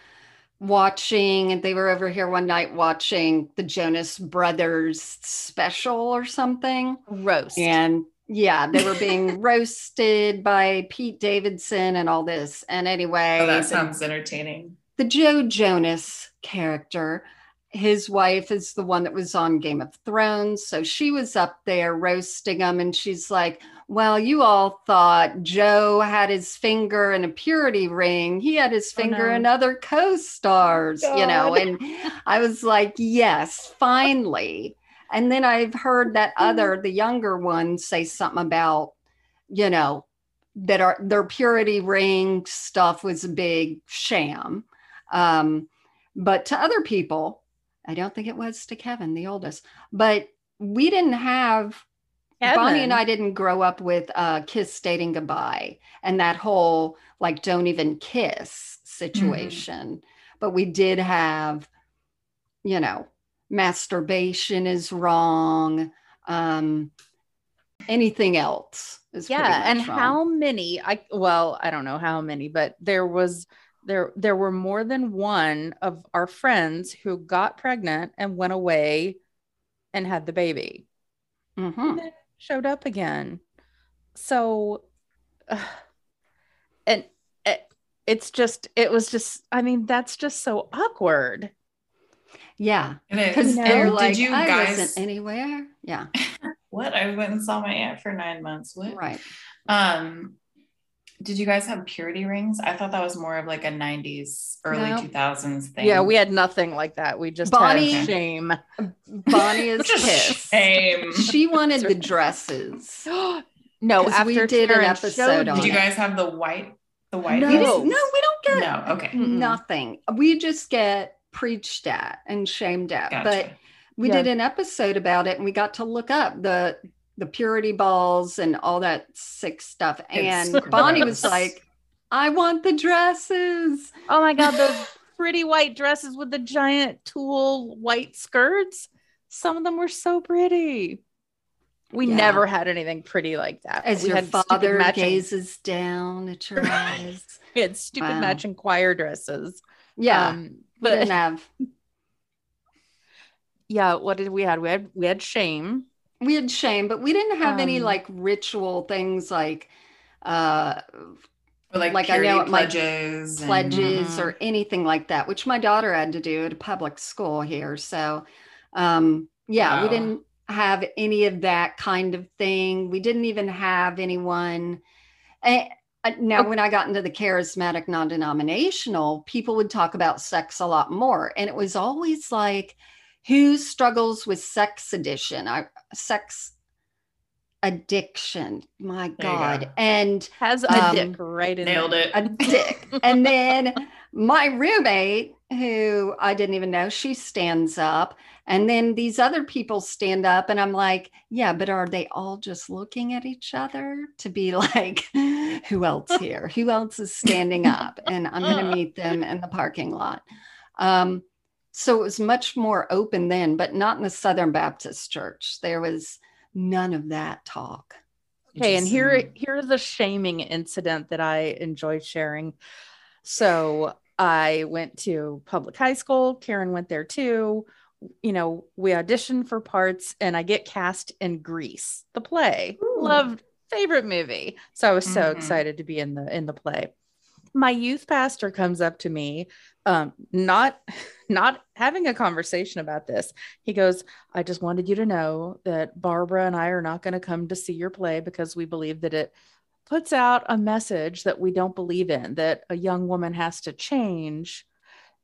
C: watching, and they were over here one night watching the Jonas Brothers special or something.
B: Roast.
C: And yeah, they were being roasted by Pete Davidson and all this. And anyway,
D: Oh, that
C: the-
D: sounds entertaining.
C: the Joe Jonas character, his wife is the one that was on Game of Thrones. So she was up there roasting him, and she's like, Well, you all thought Joe had his finger in a purity ring. He had his
B: Oh,
C: finger
B: no.
C: in other co stars, you know. And I was like, Yes, finally. And then I've heard that other, the younger one, say something about, you know, that our their purity ring stuff was a big sham. Um, but to other people, I don't think it was to Kevin, the oldest, but we didn't have Bonnie and I didn't grow up with uh, Kissed Dating Goodbye and that whole like don't even kiss situation. But we did have, you know, masturbation is wrong. Um, anything else is
B: yeah and
C: wrong.
B: how many i well i don't know how many but there was there there were more than one of our friends who got pregnant and went away and had the baby
C: Mhm.
B: and then showed up again so uh, and it, it's just it was just i mean that's just so awkward
C: Yeah, because
B: No.
C: they're like,
D: did you
C: I
D: guys
C: wasn't anywhere. Yeah,
D: what? I went and saw my aunt for nine months. What?
C: right.
D: Um, did you guys have purity rings? I thought that was more of like a 90s, early
C: No.
D: 2000s thing.
B: yeah we had nothing like that we just
C: Bonnie-
B: had shame
C: Bonnie is pissed.
D: shame.
C: She wanted the dresses.
B: no, after
C: we did an episode on
D: Did you guys have the white, the white?
B: No.
C: We no, we don't get
D: No. Okay.
B: Mm-mm.
C: nothing. We just get preached at and shamed at.
D: Gotcha.
C: But we
B: Yeah.
C: did an episode about it and we got to look up the the purity balls and all that sick stuff.
D: It's
C: And Bonnie was like, I want the dresses.
B: Oh my god, those pretty white dresses with the giant tulle white skirts. Some of them were so pretty. We
C: Yeah.
B: never had anything pretty like that.
C: As
B: we
C: your
B: had
C: father
B: matching,
C: gazes down at your eyes.
B: we had stupid
C: Wow.
B: matching choir dresses.
C: Yeah.
B: Um, but
C: have
B: yeah, what did we had? We had we had shame.
C: We had shame, but we didn't have any
B: Um,
C: like ritual things like uh
D: like,
C: Like, I know
D: pledges. and-
C: pledges
B: Mhm.
C: or anything like that, which my daughter had to do at a public school here. So, um, yeah, we didn't have any of that kind of thing. We didn't even have anyone. eh, uh, now,
B: Okay.
C: when I got into the charismatic non denominational, people would talk about sex a lot more. And it was always like, who struggles with sex addiction? I, sex addiction. My God.
D: go.
C: And
B: Has a
C: Um,
B: dick right in
D: Nailed
B: there.
D: it.
C: a dick. and then my roommate, who I didn't even know, she stands up. And then these other people stand up. And I'm like, yeah, but are they all just looking at each other to be like, who else here? Who else is standing up? And I'm going to meet them in the parking lot. Um, so it was much more open then, but not in the Southern Baptist Church. There was none of that talk.
B: Okay, and here here's a shaming incident that I enjoyed sharing. So I went to public high school. Karen went there too. You know, we auditioned for parts, and I get cast in Grease, the play.
D: Ooh.
B: Loved favorite movie. So I was so
D: Mhm.
B: excited to be in the in the play. My youth pastor comes up to me, um, not not having a conversation about this. He goes, I just wanted you to know that Barbara and I are not going to come to see your play because we believe that it puts out a message that we don't believe in, that a young woman has to change,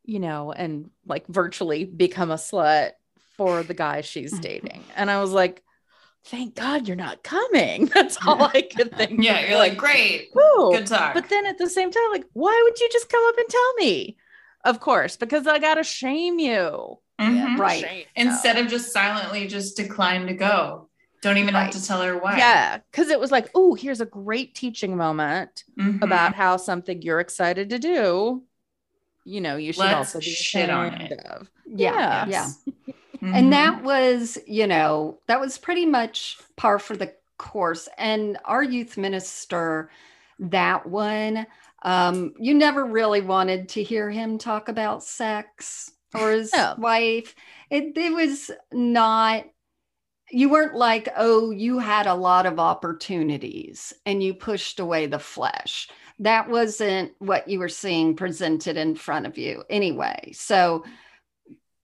B: you know, and like virtually become a slut for the guy she's dating. And I was like, thank God you're not coming. That's all I could think.
D: Yeah,
B: of.
D: you're like, great.
B: Woo.
D: Good talk.
B: But then at the same time, like, why would you just come up and tell me? Of course, because I gotta shame you.
D: Mhm.
C: Right.
B: Shame.
D: Instead of just silently just decline to go. Don't even have to tell her why.
B: yeah, because it was like, oh, here's a great teaching moment
D: Mhm.
B: about how something you're excited to do. You know, you should
D: Let's
B: also be
D: shit on it.
B: of.
C: Yeah. Yeah.
D: Mhm.
C: And that was, you know, that was pretty much par for the course. And our youth minister, that one, um, you never really wanted to hear him talk about sex or his
B: No.
C: wife. It, it was not, you weren't like, oh, you had a lot of opportunities and you pushed away the flesh. That wasn't what you were seeing presented in front of you anyway. So,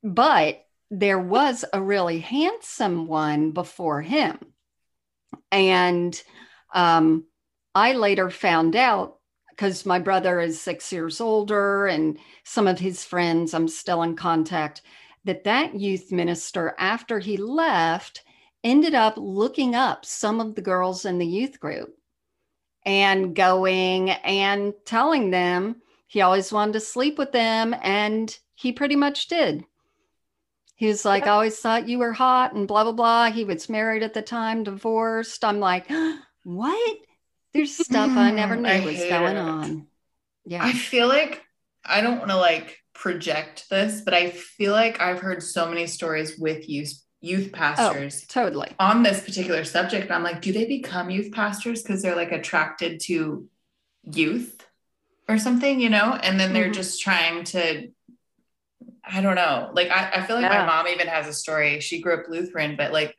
C: but there was a really handsome one before him. And um, I later found out because my brother is six years older and some of his friends I'm still in contact that that youth minister after he left ended up looking up some of the girls in the youth group and going and telling them he always wanted to sleep with them and he pretty much did he was like, I always thought you were hot and blah, blah, blah. He was married at the time, divorced. I'm like, what? There's stuff I never
D: Mm,
C: knew
D: I
C: was going
D: it.
C: on. Yeah.
D: I feel like I don't want to like project this, but I feel like I've heard so many stories with youth youth pastors
C: totally.
D: on this particular subject. I'm like, do they become youth pastors because they're like attracted to youth or something, you know? And then they're
C: Mhm.
D: just trying to, I don't know. Like, I, I feel like
B: Yeah.
D: my mom even has a story. She grew up Lutheran, but like,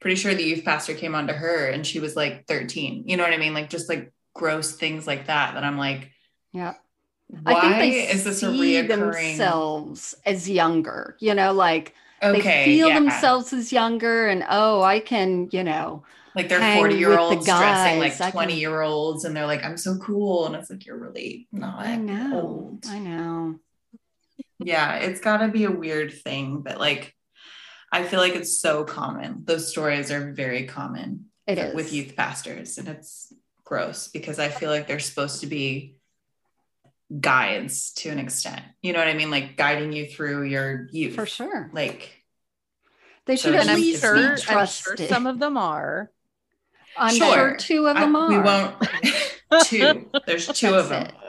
D: pretty sure the youth pastor came on to her and she was like 13. You know what I mean? Like, just like gross things like that. That I'm like,
C: Yeah.
D: why
C: I think they
D: is this a reoccurring?
C: themselves as younger, you know, like
D: okay,
C: they feel
D: yeah.
C: themselves as younger and, oh, I can, you know,
D: like they're 40 year olds dressing like
C: can-
D: 20 year olds and they're like i'm so cool and it's like you're really not
C: I know.
D: old
C: I know.
D: Yeah it's got to be a weird thing but like i feel like it's so common those stories are very common
C: It is.
D: with youth pastors and it's gross because i feel like they're supposed to be guides to an extent you know what i mean like guiding you through your youth
C: For sure.
D: like
C: They should
D: it's
C: at least
B: sure,
C: be
B: I'm sure
C: trusted.
B: some of them are.
C: I'm
D: Sure.
C: sure two of
D: I-
C: them are.
D: we won't two there's two of them
C: That's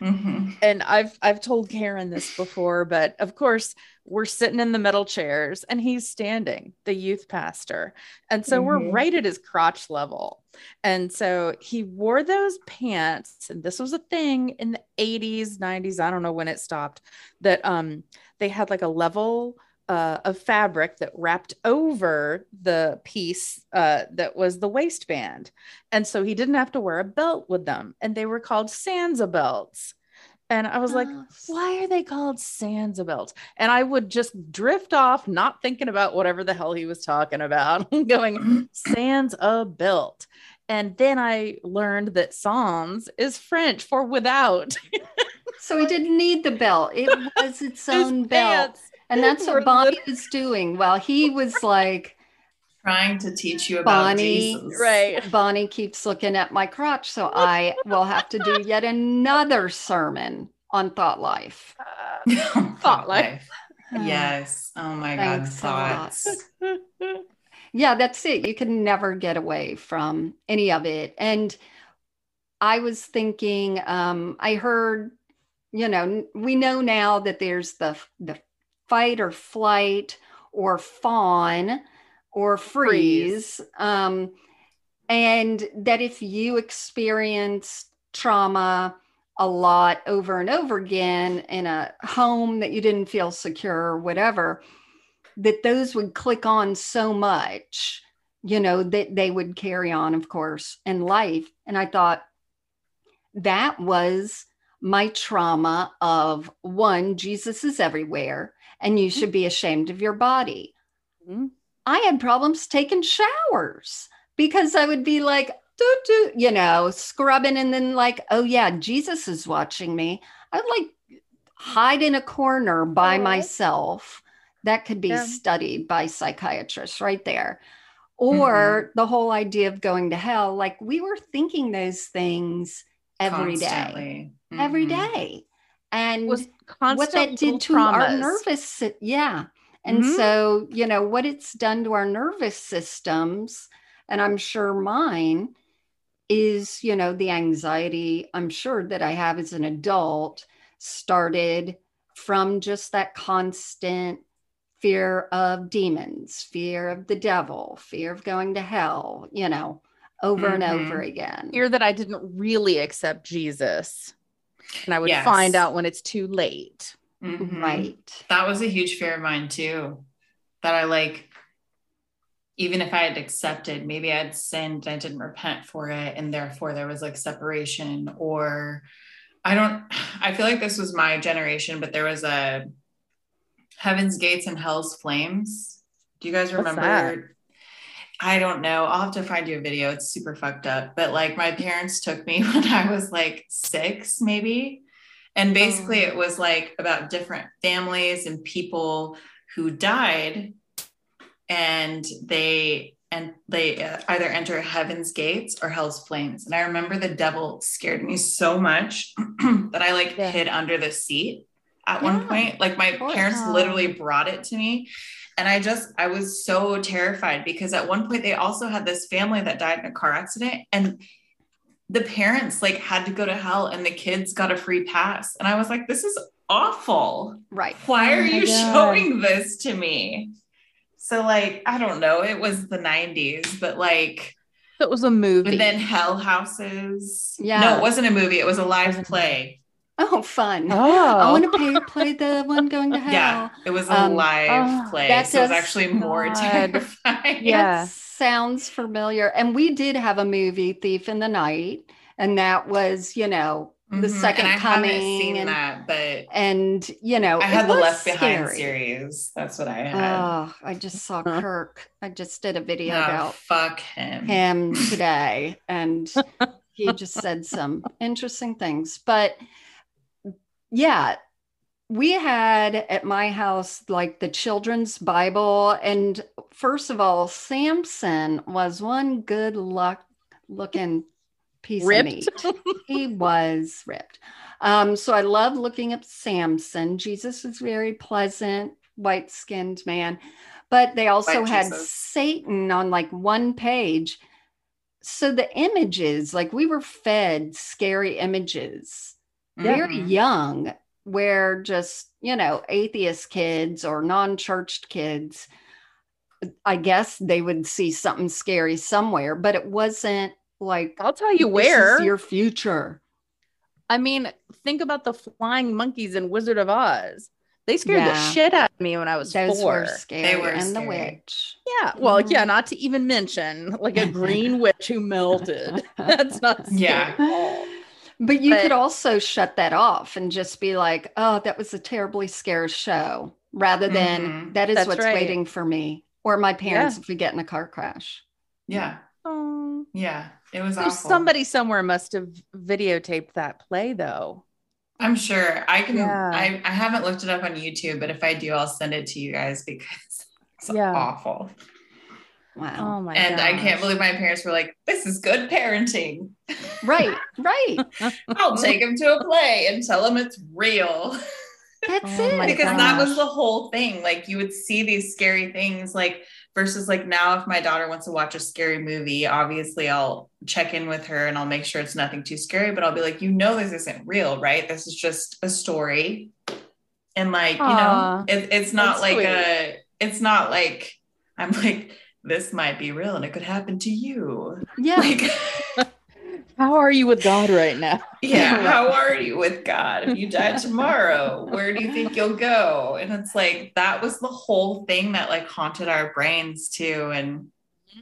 D: Mhm.
B: and I've I've told Karen this before, but of course we're sitting in the middle chairs and he's standing, the youth pastor. And so we're
D: Mhm.
B: right at his crotch level. And so he wore those pants, and this was a thing in the 80s, 90s, I don't know when it stopped, that um they had like a level uh, of fabric that wrapped over the piece uh, that was the waistband. And so he didn't have to wear a belt with them. And they were called Sansa belts. And I was like, why are they called Sansa belts? And I would just drift off, not thinking about whatever the hell he was talking about, going, Sansa belt. And then I learned that sans is French for without.
C: So he didn't need the belt. It was its own belt.
B: pants
C: And that's what Bonnie
B: lit-
C: was doing while he was like,
D: trying to teach you about
C: Bonnie,
D: Jesus.
B: Right.
C: Bonnie keeps looking at my crotch. So I will have to do yet another sermon on thought life.
D: Thought
B: life.
C: Uh,
D: Yes. Oh my
C: Thanks
D: God.
C: lot.
D: Thoughts.
C: Yeah, that's it. You can never get away from any of it. And I was thinking, um, I heard, you know, we know now that there's the the fight or flight or fawn or freeze, um, and that if you experience trauma a lot over and over again in a home that you didn't feel secure or whatever, that those would click on so much, you know, that they would carry on, of course, in life. And I thought that was my trauma of one, Jesus is everywhere, and you mm-hmm. should be ashamed of your body.
B: Mhm.
C: I had problems taking showers because I would be like, doo, doo, you know, scrubbing, and then like, oh yeah, Jesus is watching me. I'd like hide in a corner by myself. That could be
B: Yeah.
C: studied by psychiatrists right there. Or mm-hmm. the whole idea of going to hell. Like we were thinking those things every day,
D: Constantly.
C: every
D: mm-hmm.
C: day. And
B: was
C: what that did to our nervous, yeah. And
B: Mhm.
C: so, you know, what it's done to our nervous systems, and I'm sure mine is, you know, the anxiety I'm sure that I have as an adult started from just that constant fear of demons, fear of the devil, fear of going to hell, you know, over and
D: Mhm.
C: over again.
B: Fear that I didn't really accept Jesus. And I would
D: Yes.
B: find out when it's too late.
D: Mhm.
C: Right.
D: That was a huge fear of mine too. That I like, even if I had accepted, maybe I'd sinned and I didn't repent for it, and therefore there was like separation. Or I don't, I feel like this was my generation, but there was a Heaven's Gates and Hell's Flames. Do you guys remember? I don't know. I'll have to find you a video. It's super fucked up. But like my parents took me when I was like six, maybe. And basically,
C: Oh.
D: it was like about different families and people who died, and they and they uh, either enter heaven's gates or hell's flames. And I remember the devil scared me so much that I like
B: Yeah.
D: hid under the seat at one point. Like my parents literally brought it to me. And I just, I was so terrified because at one point they also had this family that died in a car accident. And the parents like had to go to hell and the kids got a free pass. And I was like, this is awful.
C: Right.
D: Why oh are
B: Oh
D: you
B: God.
D: showing this to me? So, like, I don't know. It was the 90s, but like,
B: It was a movie.
D: and then Hell Houses.
C: Yeah.
D: No, it wasn't a movie. It was a live play.
C: Oh, fun.
B: oh,
C: I want to play, play the one going to hell.
D: Yeah, it was a
C: Um,
D: live
B: oh,
D: play.
C: that
D: So it was
C: does
D: actually more
B: God.
D: terrifying.
B: Yeah.
C: That sounds familiar. And we did have a movie, Thief in the Night, and that was, you know, the
D: Mhm.
C: second
D: and I
C: coming.
D: haven't seen
C: and,
D: that, but
C: and, you know,
D: I
C: it
D: had the
C: was
D: Left Behind
C: scary.
D: series. That's what I had.
C: Oh, I just saw Kirk. I just did a video
D: Oh,
C: about
D: fuck him.
C: him today, and he just said some interesting things. But yeah, we had at my house like the children's Bible. And first of all, Samson was one good luck looking piece
B: Ripped.
C: of meat. he was ripped. Um, so I love looking at Samson. Jesus was very pleasant, white skinned man. But they also
D: White
C: had
D: Jesus.
C: Satan on like one page. So the images, like we were fed scary images very young where just you know atheist kids or non-churched kids i guess they would see something scary somewhere but it wasn't like
B: I'll tell you
C: "This
B: where.
C: is your future
B: I mean, think about the flying monkeys in Wizard of Oz. They scared
C: Yeah.
B: the shit out of me when I was
C: those
B: four.
C: were scary
D: were
C: and the witch
B: Yeah. Well, yeah,
C: Mhm.
B: not to even mention like a green witch who melted. That's not scary
D: Yeah.
B: At all.
C: but you could also shut that off and just be like oh that was a terribly scary show rather than
D: Mhm.
C: "That is
B: That's
C: what's
B: right.
C: waiting for me or my parents if we get in a car crash
D: Yeah.
B: Oh.
D: Yeah. It was
B: So
D: awful.
B: somebody somewhere must have videotaped that play though.
D: I'm sure I can.
B: Yeah.
D: I, I haven't looked it up on YouTube, but if I do, I'll send it to you guys because it's
B: Yeah.
D: awful.
C: Wow
B: Oh my
D: and I can't believe my parents were like, "This is good parenting."
C: right right
D: I'll take him to a play and tell him it's real.
C: That's
B: Oh
C: it.
D: because that was the whole thing. Like you would see these scary things, like versus like now, if my daughter wants to watch a scary movie, obviously I'll check in with her and I'll make sure it's nothing too scary. But I'll be like, you know, this isn't real, right? This is just a story, and like you know, it, it's not
B: that's
D: like
B: sweet.
D: a. It's not like I'm like this might be real and it could happen to you.
C: Yeah.
D: Like.
B: How are you with God right now?
D: yeah how are you with god if you die tomorrow where do you think you'll go and it's like that was the whole thing that like haunted our brains too and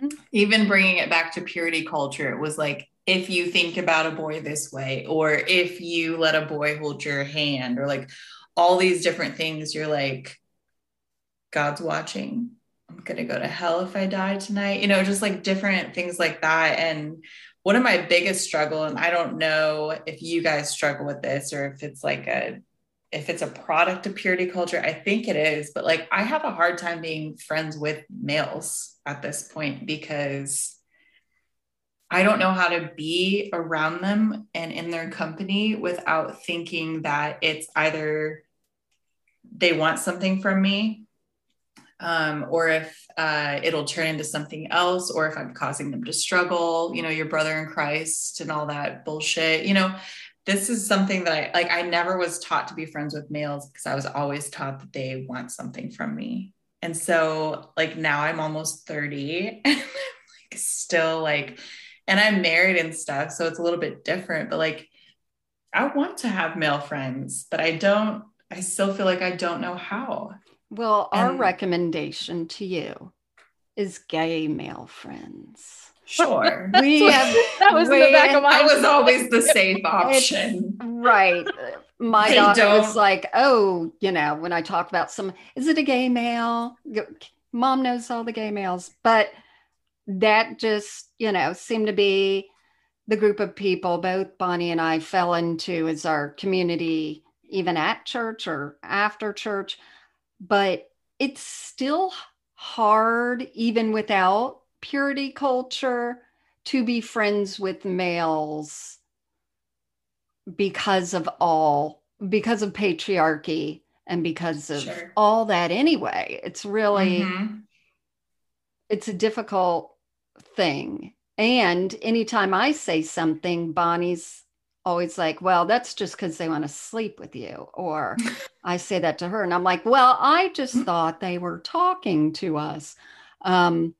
B: Mhm.
D: even bringing it back to purity culture it was like if you think about a boy this way or if you let a boy hold your hand or like all these different things you're like god's watching i'm gonna go to hell if i die tonight you know just like different things like that. And one of my biggest struggle and i don't know if you guys struggle with this or if it's like a if it's a product of purity culture i think it is but like i have a hard time being friends with males at this point because i don't know how to be around them and in their company without thinking that it's either they want something from me um, or if uh, it'll turn into something else, or if I'm causing them to struggle, you know, your brother in Christ and all that bullshit. You know, this is something that I like. I never was taught to be friends with males because I was always taught that they want something from me. And so, like, now I'm almost 30 and I'm like still like, and I'm married and stuff. So it's a little bit different, but like, I want to have male friends, but I don't, I still feel like I don't know how.
C: Well, our
D: And-
C: recommendation to you is gay male friends.
D: Sure.
C: We have
B: that was in the back of my
D: I was always the safe option.
C: Right. My
D: They
C: daughter was
D: don't-
C: like, oh, you know, when I talk about some, is it a gay male? Mom knows all the gay males, but that just, you know, seemed to be the group of people both Bonnie and I fell into as our community, even at church or after church. But it's still hard, even without purity culture, to be friends with males because of all because of patriarchy and because of
D: Sure.
C: all that anyway it's really
D: Mhm.
C: it's a difficult thing and anytime i say something bonnie's always like well that's just because they want to sleep with you or i say that to her and i'm like well i just thought they were talking to us um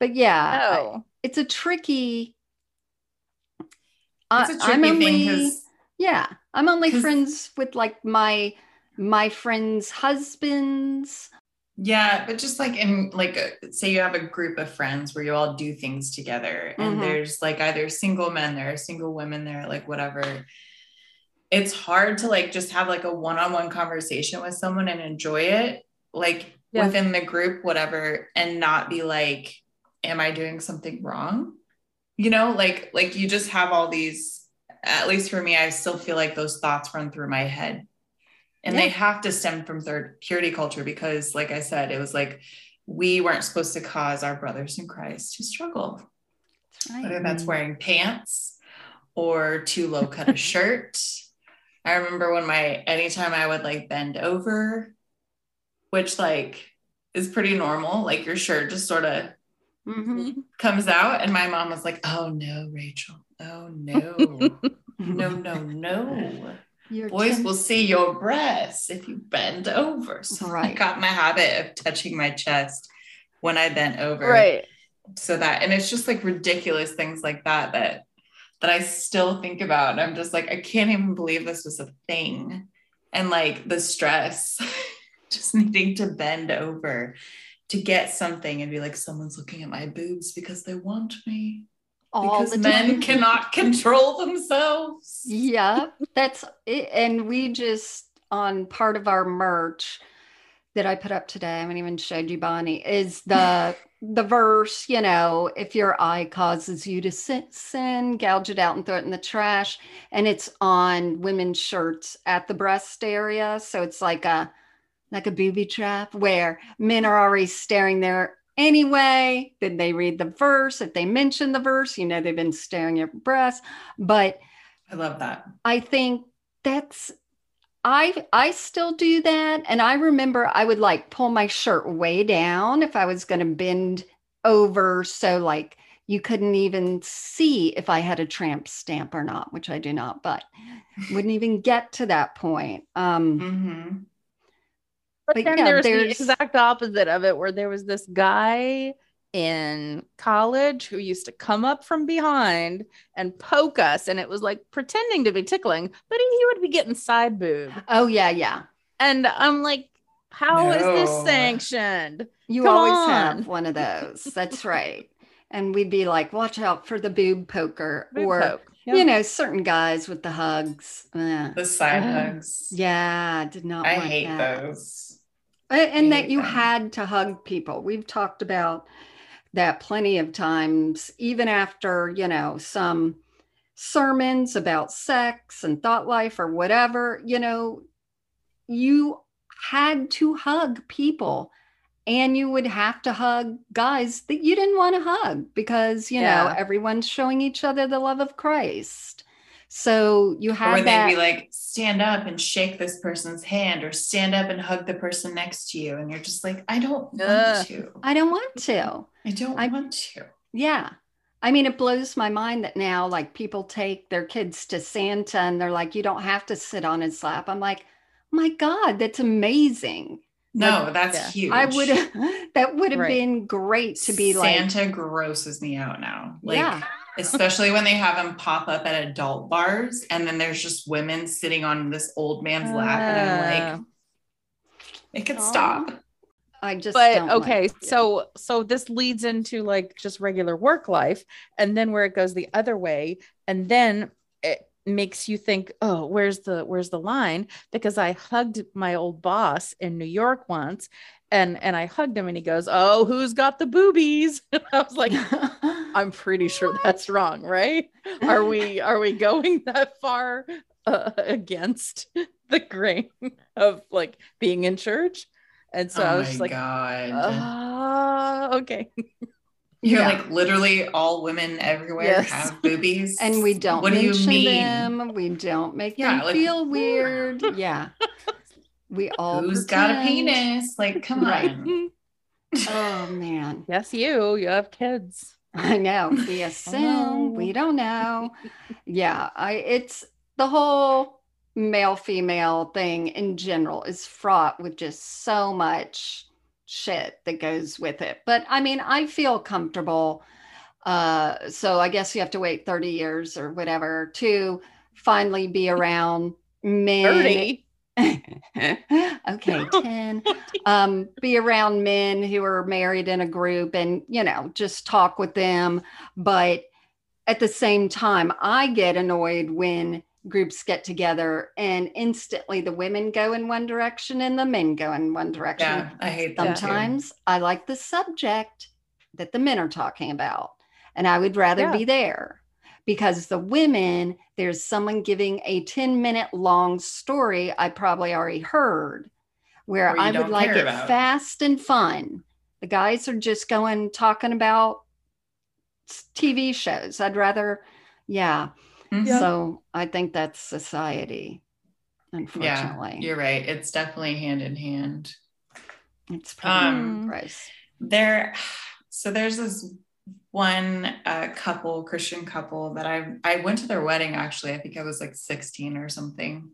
C: but yeah I-
B: Oh,
C: it's a tricky
D: It's a
C: I-
D: tricky
C: I'm only-
D: because
C: yeah, I'm only friends with like my my friends' husbands.
D: Yeah, but just like in like say you have a group of friends where you all do things together and
C: Mhm.
D: there's like either single men there, are single women there, like whatever. It's hard to like just have like a one-on-one conversation with someone and enjoy it like
B: Yeah.
D: within the group whatever and not be like am I doing something wrong? You know, like like you just have all these at least for me I still feel like those thoughts run through my head and they have to stem from third purity culture because like i said it was like we weren't supposed to cause our brothers in christ to struggle.
C: Right.
D: whether that's wearing pants or too low cut a shirt. I remember when my anytime i would like bend over which like is pretty normal like your shirt just sort of
C: Mhm.
D: comes out. And my mom was like oh no rachel. Oh no. No no no
C: Your
D: boys
C: chin-
D: will see your breasts if you bend over. So I got my habit of touching my chest when I bent over.
B: right.
D: So that and it's just like ridiculous things like that that that I still think about. And I'm just like, I can't even believe this was a thing. And like the stress, just needing to bend over to get something and be like, someone's looking at my boobs because they want me.
C: All
D: because
C: the
D: men
C: time.
D: cannot control themselves.
C: yeah, that's it. And we just on part of our merch that I put up today, I haven't even showed you, Bonnie, is the the verse, you know, if your eye causes you to sin, sin, gouge it out and throw it in the trash. And it's on women's shirts at the breast area. So it's like a like a booby trap where men are already staring there anyway. Did they read the verse. If they mention the verse, you know they've been staring at breasts. But
D: I love that.
C: I think that's I I still do that and I remember I would like pull my shirt way down if I was going to bend over so like you couldn't even see if I had a tramp stamp or not, which I do not, but wouldn't even get to that point. Um
D: hmm
B: But,
C: But
B: then
C: yeah,
B: there's,
C: there's-
B: the exact opposite of it, where there was this guy in college who used to come up from behind and poke us, and it was like pretending to be tickling, but he, he would be getting side boob,
C: oh yeah, yeah.
B: and I'm like, how is this sanctioned?
C: You
B: Come
C: always
B: on.
C: have one of those. That's right. And we'd be like, watch out for the boob poker
B: Boob
C: or
B: poke.
C: you know, certain guys with the hugs.
D: The side
B: Uh,
D: hugs.
C: Yeah, did not
D: I
C: want
D: hate
C: that.
D: those.
C: And that you had to hug people. We've talked about that plenty of times, even after, you know, some sermons about sex and thought life or whatever, you know, you had to hug people and you would have to hug guys that you didn't want to hug because, you know, everyone's showing each other the love of Christ. So you have
D: Or
C: have
D: would
C: that.
D: they be like, stand up and shake this person's hand, or stand up and hug the person next to you, and you're just like, I don't want
B: Ugh.
D: to.
C: I don't want to.
D: I don't
C: I-
D: want to.
C: Yeah. I mean, it blows my mind that now, like, people take their kids to Santa and they're like, you don't have to sit on his lap. I'm like, my God, that's amazing.
D: No, that's
B: yeah.
D: huge.
C: I would have, that would have
B: Right.
C: been great to be like,
D: Santa grosses me out now. Like,
C: yeah,
D: especially when they have them pop up at adult bars, and then there's just women sitting on this old man's lap, and I'm like, make it
C: Aw.
D: stop.
C: I just,
B: but
C: don't like
B: okay
C: it.
B: so so this leads into like just regular work life and then where it goes the other way and then it makes you think oh where's the where's the line because i hugged my old boss in new york once and and i hugged him and he goes oh who's got the boobies i was like i'm pretty sure that's wrong right are we are we going that far uh, against the grain of like being in church and so
D: oh
B: i was just like
D: god.
B: Ah, okay.
D: You're
C: Yeah.
D: like literally all women everywhere
B: Yes.
D: have boobies.
C: and we don't
D: What do you mean?
C: them. We don't make
D: Yeah,
C: them
D: like-
C: feel weird. Yeah. We all
D: Who's got a penis? Like, come
C: Right.
D: on.
C: Oh man.
B: yes, you. You have kids.
C: I know. We assume we don't know. Yeah, I it's the whole male female thing in general is fraught with just so much shit that goes with it. But I mean, I feel comfortable uh so I guess you have to wait 30 years or whatever to finally be around men
B: 30.
C: okay, 10. Um, be around men who are married in a group and, you know, just talk with them. But at the same time, I get annoyed when groups get together and instantly the women go in one direction and the men go in one direction.
D: Yeah, I hate that.
C: Sometimes I like the subject that the men are talking about, and I would rather
B: Yeah.
C: be there because the women, there's someone giving a 10 minute long story I probably already heard where I would like it
D: about.
C: fast and fun. The guys are just going talking about TV shows. I'd rather, yeah.
D: Mhm.
C: So I think that's society, unfortunately.
D: Yeah, You're right. It's definitely hand in hand.
C: it's pretty
D: Um,
C: gross.
D: there so there's this one uh, couple christian couple that i i went to their wedding actually i think i was like 16 or something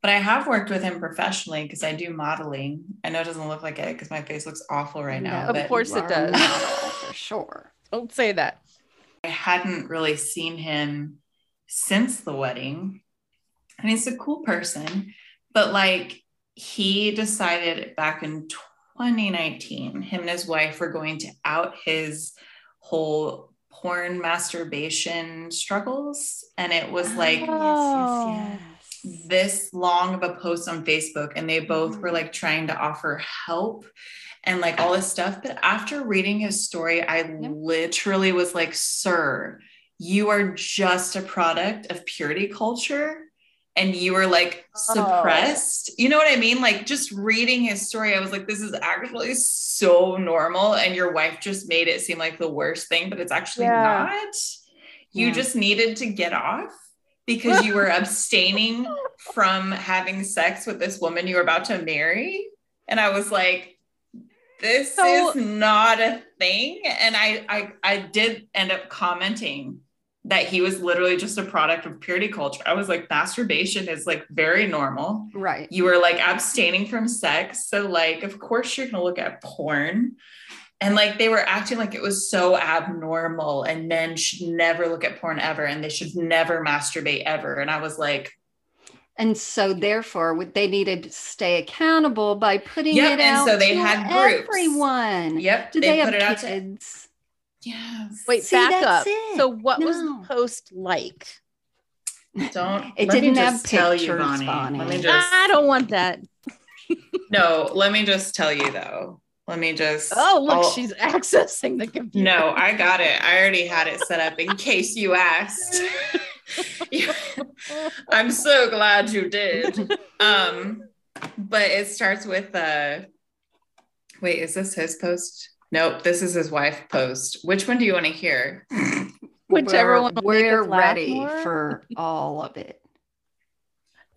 D: but i have worked with him professionally because i do modeling i know it doesn't look like it because my face looks awful right now
C: No,
B: Of
D: but
B: course it does.
C: for sure.
B: Don't say that.
D: i hadn't really seen him since the wedding and he's a cool person but like he decided back in 2019 him and his wife were going to out his whole porn masturbation struggles and it was ah, like
B: Oh.
C: yes, yes.
D: this long of a post on facebook and they both were mm-hmm. like trying to offer help and like all this stuff but after reading his story i literally was like sir you are just a product of purity culture and you were like oh. suppressed. You know what I mean? Like just reading his story, I was like, this is actually so normal. And your wife just made it seem like the worst thing, but it's actually
B: Yeah.
D: not. You
C: Yeah.
D: just needed to get off because you were abstaining from having sex with this woman you were about to marry. And I was like, this
B: So-
D: is not a thing. And I, I I did end up commenting that he was literally just a product of purity culture. I was like, masturbation is like very normal.
C: Right.
D: You were like abstaining from sex. So, like, of course, you're going to look at porn. And like, they were acting like it was so abnormal and men should never look at porn ever and they should never masturbate ever. And I was like,
C: And so, therefore, they needed to stay accountable by putting
D: Yep,
C: it
D: and
C: out
D: so they had groups.
C: everyone.
D: yep,
C: Do they,
D: put it
C: have
D: out to
C: kids?
D: Yes.
B: Wait,
C: See,
B: back up.
C: it.
B: So, what was the post like?
D: Don't
C: It
D: let
C: didn't have
D: just tell you,
C: pictures,
D: Bonnie.
C: Bonnie.
D: Let me just
B: I don't want that.
D: no, let me just tell you though. Let me just
B: Oh, look,
D: I'll-
B: she's accessing the computer.
D: No, I got it. I already had it set up in case you asked. I'm so glad you did. Um, but it starts with uh wait, is this his post? Nope, this is his wife post. Which one do you want to hear?
B: Whichever
C: we're,
B: one
C: we're ready for all of it.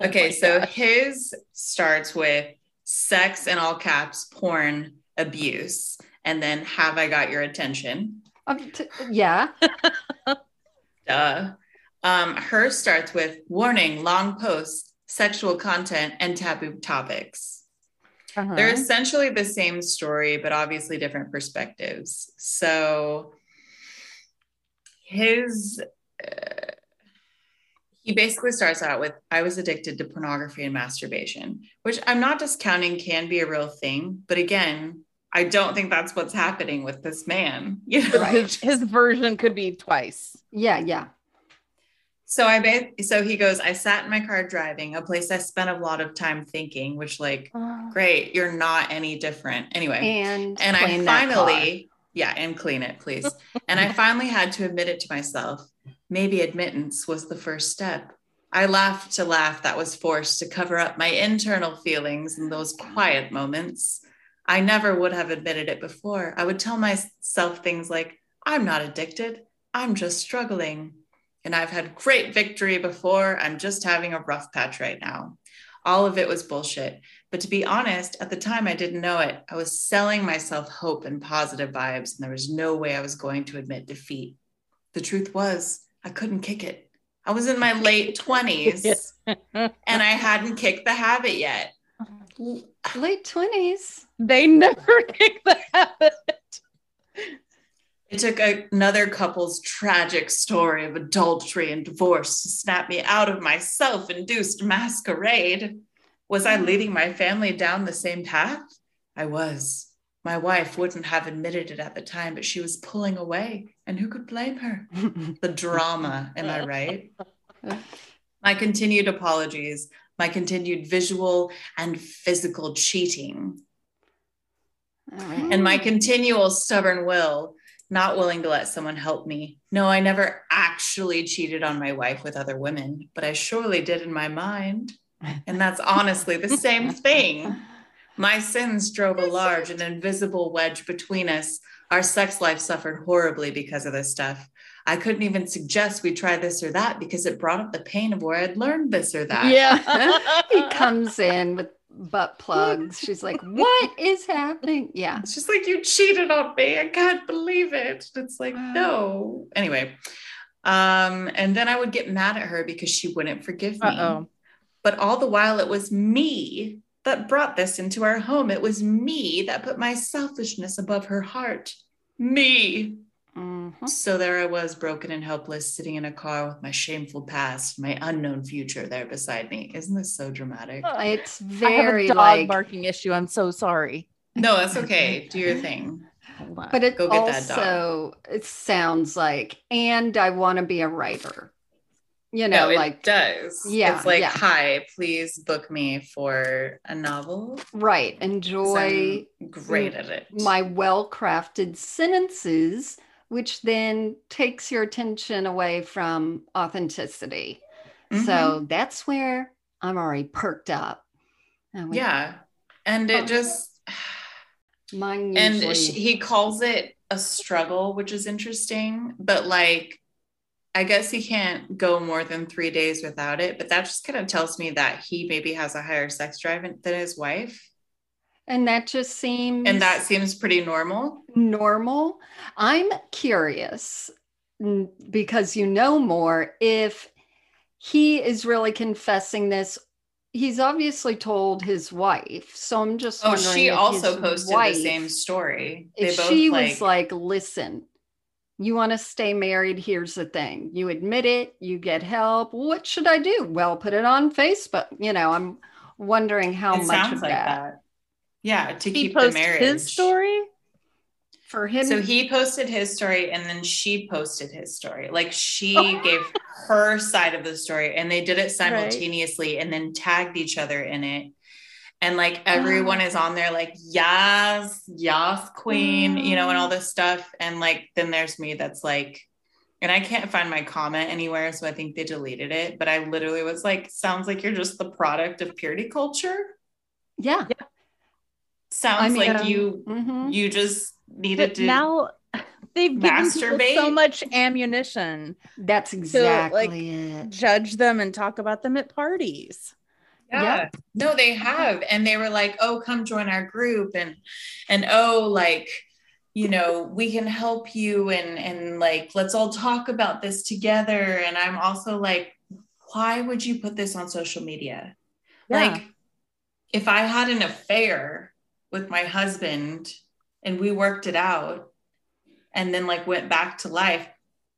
B: Oh
D: Okay,
B: my
D: so
B: gosh.
D: his starts with sex in all caps, porn, abuse, and then have I got your attention?
C: Um, t- yeah.
D: Duh. Um, hers starts with warning, long posts, sexual content, and taboo topics.
B: Uh-huh.
D: They're essentially the same story, but obviously different perspectives. So his uh, he basically starts out with I was addicted to pornography and masturbation, which I'm not discounting can be a real thing, but again, I don't think that's what's happening with this man. You know,
B: But his, his version could be twice.
C: Yeah. Yeah.
D: So I ba- so he goes, I sat in my car driving, a place I spent a lot of time thinking, which like ah. great, you're not any different. Anyway.
C: And
D: and I
C: clean that car.
D: finally, yeah, and clean it, please. and I finally had to admit it to myself. Maybe admittance was the first step. I laughed to laugh that was forced to cover up my internal feelings in those quiet moments. I never would have admitted it before. I would tell myself things like, I'm not addicted, I'm just struggling. And I've had great victory before. I'm just having a rough patch right now. All of it was bullshit. But to be honest, at the time I didn't know it. I was selling myself hope and positive vibes, and there was no way I was going to admit defeat. The truth was, I couldn't kick it. I was in my late 20s and I hadn't kicked the habit yet.
C: late twenties.
B: They never kick the habit.
D: It took a- another couple's tragic story of adultery and divorce to snap me out of my self induced masquerade. Was I leading my family down the same path? I was. My wife wouldn't have admitted it at the time, but she was pulling away. And who could blame her? The drama, am I right? My continued apologies, my continued visual and physical cheating, mm. and my continual stubborn will, not willing to let someone help me. No, I never actually cheated on my wife with other women, but I surely did in my mind. And that's honestly the same thing. My sins drove a large and invisible wedge between us. Our sex life suffered horribly because of this stuff. I couldn't even suggest we try this or that because it brought up the pain of where I'd learned this or that.
B: Yeah.
C: he comes in with butt plugs. She's like, "What is happening?" Yeah.
D: She's like you cheated on me. I can't believe it. It's like, no. Anyway. Um, and then I would get mad at her because she wouldn't forgive me.
B: Uh-oh.
D: But all the while, it was me that brought this into our home. It was me that put my selfishness above her heart. Me.
C: Mhm.
D: So there I was, broken and helpless, sitting in a car with my shameful past, my unknown future there beside me. Isn't this so dramatic?
C: It's
B: I have
C: very
B: a dog
C: like,
B: barking issue. I'm so sorry.
D: No, that's okay. Do your thing.
C: But it
D: Go get that dog.
C: also it sounds like, and I want to be a writer. You
D: No,
C: know,
D: it
C: like
D: does.
C: Yeah,
D: It's like,
C: yeah.
D: hi, please book me for a novel.
C: right, enjoy
D: I'm great at it.
C: my well-crafted sentences, which then takes your attention away from authenticity.
D: Mhm.
C: So that's where I'm already perked up. And we-
D: yeah. And it
C: Oh.
D: just,
C: mine
D: and
C: usually.
D: sh he calls it a struggle, which is interesting. But like, I guess he can't go more than three days without it. But that just kind of tells me that he maybe has a higher sex drive than his wife.
C: And that just seems
D: And that seems pretty normal.
C: normal. I'm curious because you know more if he is really confessing this. He's obviously told his wife. So I'm just
D: Oh, she also posted
C: wife-
D: the same story.
C: If she was like, listen, you want to stay married, here's the thing. You admit it, you get help. What should I do? Well, put it on Facebook. You know, I'm wondering how
D: it
C: much of
D: like
C: that.
D: that. Yeah, to
B: he
D: keep the marriage.
B: his story.
C: for him.
D: So he posted his story and then she posted his story. Like she
B: Oh.
D: gave her side of the story and they did it simultaneously and then tagged each other in it. And like everyone is on there, like, yes, yes, queen, you know, and all this stuff. And like, then there's me that's like, and I can't find my comment anywhere. So I think they deleted it. But I literally was like, sounds like you're just the product of purity culture.
C: yeah.
D: Sounds
C: I mean,
D: like
C: um,
D: you
C: mhm.
D: you just needed
B: But
D: to
B: now they've given
D: Masturbate?
B: so much ammunition
C: That's
B: like,
C: exactly it.
B: judge them and talk about them at parties
D: Yeah.
C: Yeah.
D: No, they have. And they were like, oh, come join our group. And and oh, like, you know, we can help you and and like let's all talk about this together. And I'm also like, why would you put this on social media?
B: Yeah.
D: Like, if I had an affair with my husband and we worked it out and then like went back to life,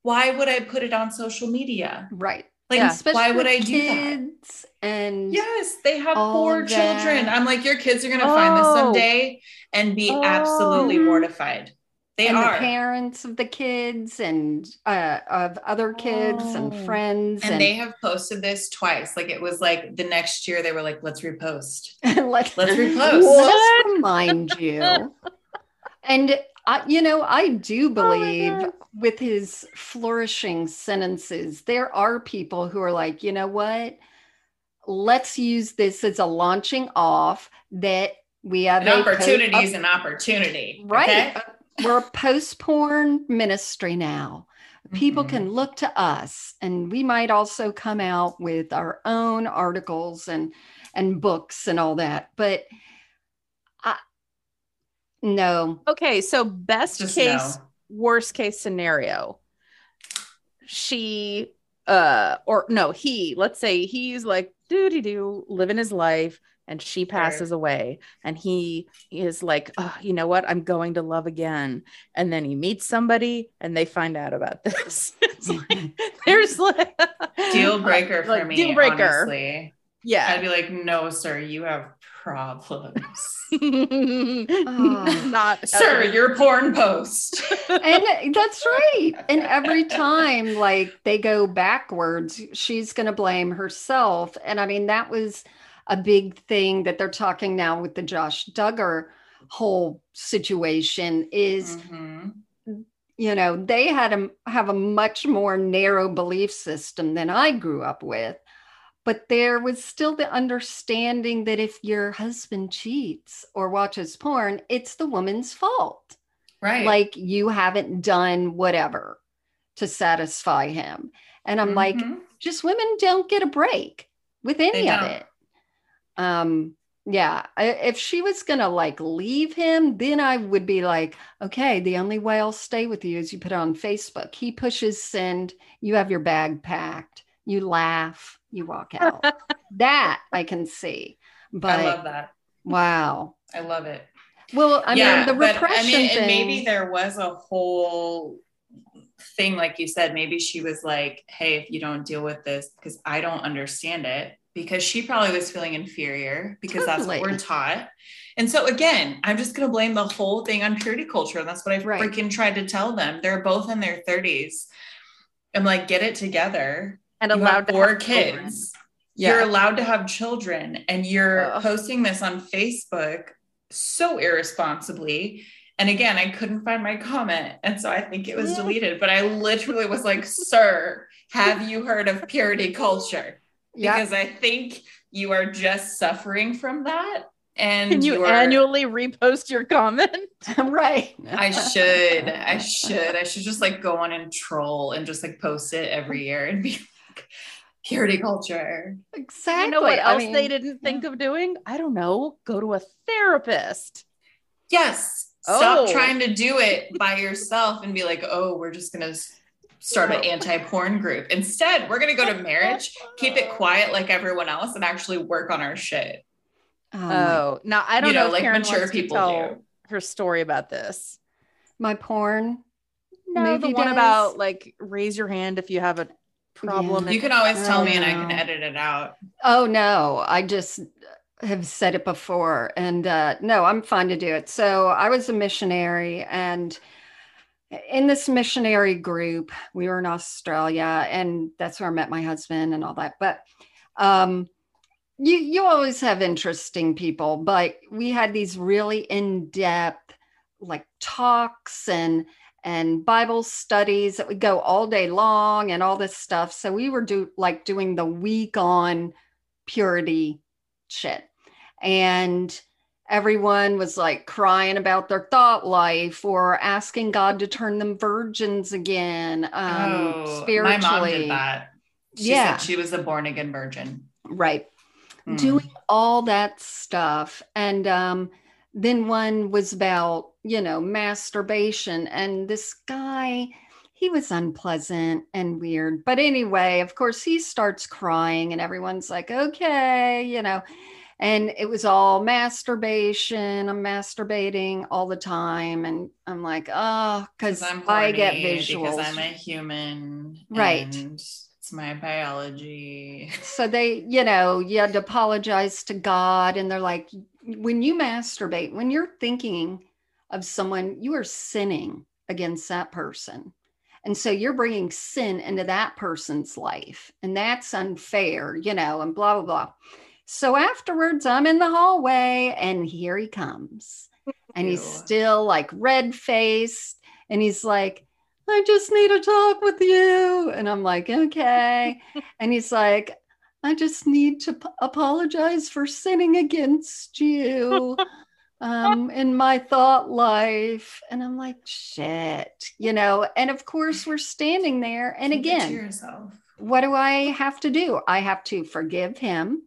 D: why would I put it on social media?
C: Right.
D: Like,
B: Yeah.
C: Especially
D: why would I do that?
C: and
D: Yes, they have four
C: of
D: children.
C: that.
D: I'm like, your kids are gonna find this
B: Oh.
D: someday and be absolutely
B: Oh.
D: mortified. They
C: and
D: are.
C: the parents of the kids and uh, of other kids and
B: Oh.
C: friends
D: and they have posted this twice. Like it was like the next year they were like, let's repost.
C: let's,
D: Let's repost.
C: Let us remind you. and I, you know, I do believe
B: God.
C: with his flourishing sentences, there are people who are like, you know what? Let's use this as a launching off that we have
D: An
C: a
D: opportunity
C: post-
D: is an opportunity.
C: Right.
D: okay?
C: We're a post porn ministry now. People
D: Mhm.
C: can look to us, and we might also come out with our own articles and and books and all that. But I no,
B: okay so best
D: Just
B: case
D: no.
B: worst case scenario she uh or no he let's say he's like doo doo doo living his life and she passes away and he is like oh, you know what i'm going to love again and then he meets somebody and they find out about this It's like- there's like
D: Deal breaker for
B: Like,
D: me.
B: deal breaker.
D: Honestly.
B: yeah
D: I'd be like, no, sir, you have problems.
B: not
D: sir, your porn post.
C: and that's right. And every time like they go backwards, she's going to blame herself. And I mean, that was a big thing that they're talking now with the Josh Duggar whole situation is
D: Mhm.
C: you know they had a have a much more narrow belief system than I grew up with but there was still the understanding that if your husband cheats or watches porn it's the woman's fault
D: Right.
C: like you haven't done whatever to satisfy him and i'm like
D: Mhm.
C: just women don't get a break with any of it um yeah I, if she was gonna like leave him then i would be like okay the only way i'll stay with you is you put it on facebook. He pushes send you have your bag packed. You laugh. You walk out. That i can see. But
D: I love that.
C: wow.
D: I love it.
C: well i mean the
D: but,
C: repression
D: I mean,
C: thing
D: and maybe there was a whole thing, like you said, maybe she was like, hey, if you don't deal with this, because I don't understand it, because she probably was feeling inferior because that's what we're taught. And so again, I'm just gonna blame the whole thing on purity culture. And that's what I
C: Right.
D: freaking tried to tell them. They're both in their 30s. I'm like, get it together.
B: and
D: You
B: allowed
D: have
B: to
D: four kids.
B: Yeah.
D: You're allowed to have children, and you're
B: Ugh.
D: posting this on Facebook so irresponsibly. And again, I couldn't find my comment. And so I think it was deleted, but I literally was like, Sir, have you heard of purity culture?
C: Yeah
D: Because I think you are just suffering from that. And
B: Can you
D: are-
B: annually repost your comment?
C: right
D: I should, I should, I should just like go on and troll and just like post it every year and be like, purity culture.
C: exactly
B: You know what
C: I
B: else
C: mean,
B: they didn't think of doing? I don't know. Go to a therapist.
D: Yes. Stop
B: Oh.
D: trying to do it by yourself and be like, oh, we're just going to start an anti porn group. Instead, we're going to go to marriage, keep it quiet like everyone else, and actually work on our shit.
C: oh, my
B: Oh, now I don't
D: You
B: know,
D: know,
B: if
D: like
B: Karen
D: mature
B: wants to
D: people
B: tell
D: do.
B: her story about this.
C: my porn
B: No, the one
C: days?
B: about like raise your hand if you have a problem.
C: Yeah.
D: You can always tell me and I can edit it out.
C: oh no i just have said it before and uh no i'm fine to do it so i was a missionary and in this missionary group we were in australia and that's where i met my husband and all that but um you you always have interesting people but we had these really in-depth like talks and and bible studies that would go all day long and all this stuff so we were do like doing the week on purity shit. And everyone was like crying about their thought life or asking God to turn them virgins again. Um,
D: oh,
C: spiritually.
D: my mom did that. She
C: Yeah.
D: she was a born again virgin.
C: Right.
D: Mm.
C: doing all that stuff and um then one was about you know masturbation and this guy he was unpleasant and weird but anyway of course he starts crying and everyone's like okay you know and it was all masturbation i'm masturbating all the time and i'm like oh because
D: I'm
C: get visuals
D: because I'm a human,
C: Right.
D: It's my biology.
C: so they you know you had to apologize to god and they're like when you masturbate when you're thinking of someone you are sinning against that person and so you're bringing sin into that person's life and that's unfair you know and blah blah blah so afterwards i'm in the hallway and here he comes. And he's still like red faced and he's like i just need to talk with you. And i'm like okay. And he's like i just need to p- apologize for sinning against you um in my thought life. And i'm like shit you know? And of course we're standing there and again
D: yourself.
C: what do i have to do? I have to forgive him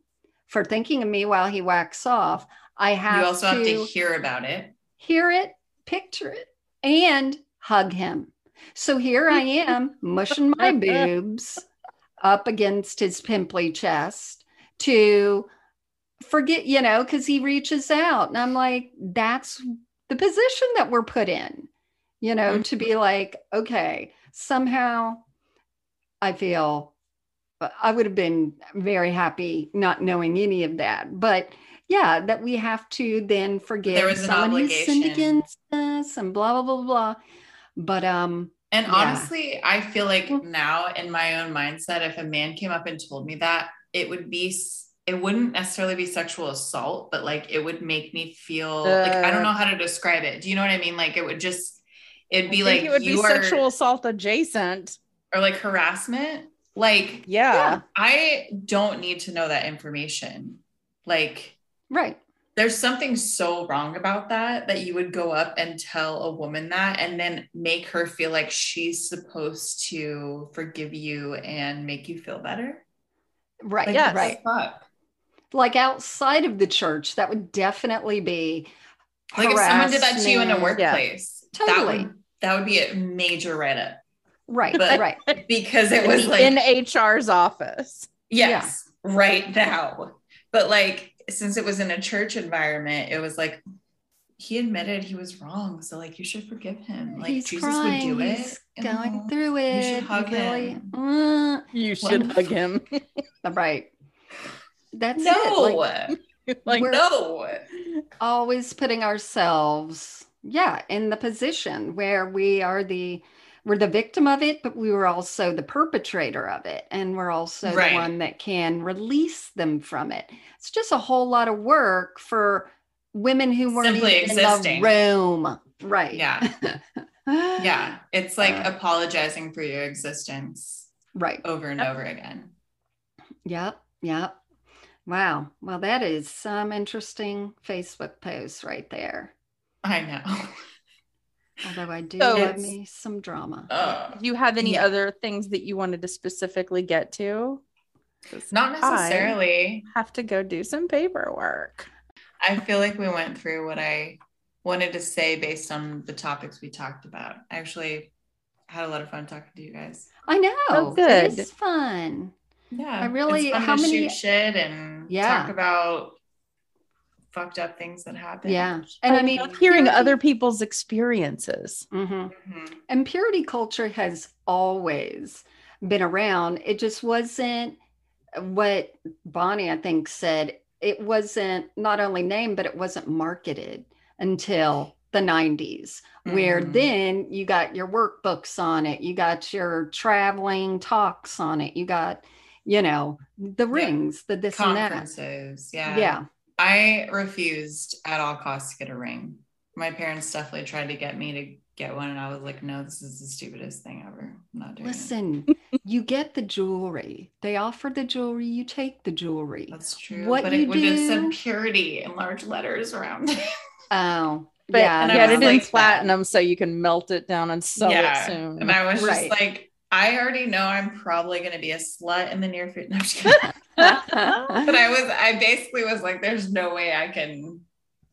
C: for thinking of me while he whacks off i have
D: You also
C: to
D: have to hear about it.
C: hear it, picture it, and hug him. So here I am mushing my boobs up against his pimply chest to forget, you know, because he reaches out. And I'm like, that's the position that we're put in, you know, to be mm-hmm. like, okay, somehow I feel I would have been very happy not knowing any of that. But yeah, that we have to then forgive
D: There was an
C: someone who sinned
D: obligation.
C: against us and blah blah blah blah. But um,
D: And
C: Yeah.
D: honestly, I feel like now in my own mindset, if a man came up and told me that, it would be, it wouldn't necessarily be sexual assault, but like it would make me feel like I don't
B: Uh.
D: know how to describe it. Do you know what I mean? Like it would just, it'd be
B: I
D: like
B: it would be
D: are,
B: sexual assault adjacent.
D: or like harassment. Like
B: Yeah.
C: yeah,
D: I don't need to know that information. Like
C: right,
D: there's something so wrong about that that you would go up and tell a woman that and then make her feel like she's supposed to forgive you and make you feel better.
C: right,
D: Like, the
C: right.
D: fuck?
C: Like outside of the church, that would definitely be
D: Like if someone did that to you in a workplace, that
C: Totally.
D: would that would be a major write up
C: Right,
D: but-
C: right,
D: because it was like
B: in HR's office.
D: yes, right now. But like since it was in a church environment, it was like he admitted he was wrong. So like you should forgive him. Like
C: he's
D: Jesus
C: crying.
D: would do it.
C: He's going
D: Oh.
C: through it.
D: You should hug
C: really-
D: him.
C: Uh,
B: You should
D: Well-
B: hug him.
C: right. That's
D: No,
C: it. Like,
B: like
D: no.
C: always putting ourselves yeah in the position where we are the we're the victim of it but we were also the perpetrator of it and we're also
D: Right.
C: the one that can release them from it it's just a whole lot of work for women who weren't
D: Simply
C: even
D: existing.
C: in the room right
D: Yeah. Yeah. It's like
C: Uh,
D: apologizing for your existence
C: right
D: over and over again.
C: yep yep wow well that is some interesting facebook post right there
D: I know.
C: although i do
B: So
C: love me some drama
D: Uh,
B: do you have any
D: Yeah.
B: other things that you wanted to specifically get to? 'Cause
D: not necessarily.
B: I have to go do some paperwork.
D: I feel like we went through what I wanted to say based on the topics we talked about. I actually had a lot of fun talking to you guys.
C: I know.
B: Oh, good.
C: It's fun.
D: Yeah.
C: I really-
D: it's fun
C: how
D: to
C: many-
D: shoot shit and
C: Yeah.
D: talk about fucked up things that happen.
C: Yeah. And I
B: I
C: mean,
B: love hearing
C: purity-
B: other people's experiences.
C: Mhm.
D: Mhm.
C: And purity culture has always been around. It just wasn't what Bonnie, I think, said. It wasn't not only named, but it wasn't marketed until the 90s, where
D: Mhm.
C: then you got your workbooks on it, you got your traveling talks on it, you got, you know, the rings, the this and that.
D: conferences. Yeah.
C: Yeah.
D: I refused at all costs to get a ring. my parents definitely tried to get me to get one, and I was like, no, this is the stupidest thing ever. I'm not doing it.
C: Listen, you get the jewelry. They offer the jewelry, you take the jewelry.
D: That's true.
C: What
D: but
C: you
D: it would have said purity in large letters around it.
C: Oh,
B: But
C: yeah.
D: and I
B: get
D: was
B: it in
D: like that.
B: platinum so you can melt it down and sell
D: Yeah,
B: it soon.
D: And I was
C: Right.
D: just like, I already know I'm probably going to be a slut in the near future. No, I'm just kidding. but I was, I basically was like, there's no way I can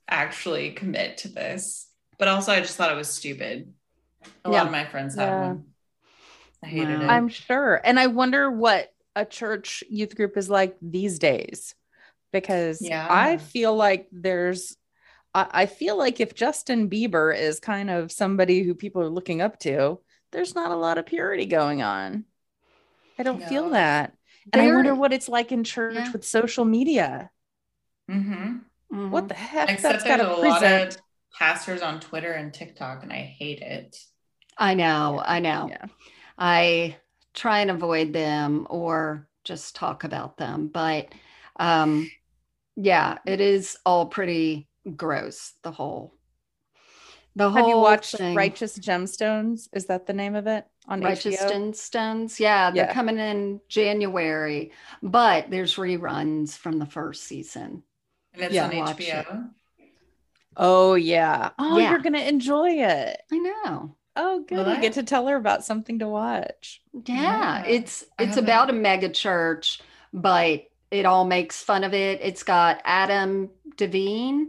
D: actually commit to this. But also, I just thought it was stupid. A
C: Yeah.
D: lot of my friends had
B: Yeah.
D: one. I hated
C: Wow.
D: it.
B: I'm sure. And I wonder what a church youth group is like these days. Because
D: Yeah.
B: I feel like there's I, I feel like if Justin Bieber is kind of somebody who people are looking up to, there's not a lot of purity going on. I don't feel that. And I wonder what it's like in church
C: Yeah.
B: with social media.
D: Mhm.
C: Mhm.
B: What the heck?
D: Except
B: That's
D: there's
B: gotta
D: a lot of pastors on Twitter and TikTok, and I hate it.
C: I know, I know.
B: Yeah.
C: I try and avoid them or just talk about them. But um, yeah, it is all pretty gross. The whole, the whole.
B: Have you watched
C: thing.
B: Righteous Gemstones? Is that the name of it on
C: Righteous
B: HBO?
C: Gemstones? Yeah, they're
B: Yeah.
C: coming in January, but there's reruns from the first season.
D: And it's
B: Yeah,
D: on
C: watch
D: HBO.
B: Oh yeah. Oh,
C: Yeah.
B: you're gonna enjoy it.
C: I know.
B: Oh, good.
D: Will
B: You
D: I?
B: get to tell her about something to watch.
C: Yeah,
D: Yeah,
C: it's it's
D: haven't-
C: about a mega church, but it all makes fun of it. It's got Adam DeVine.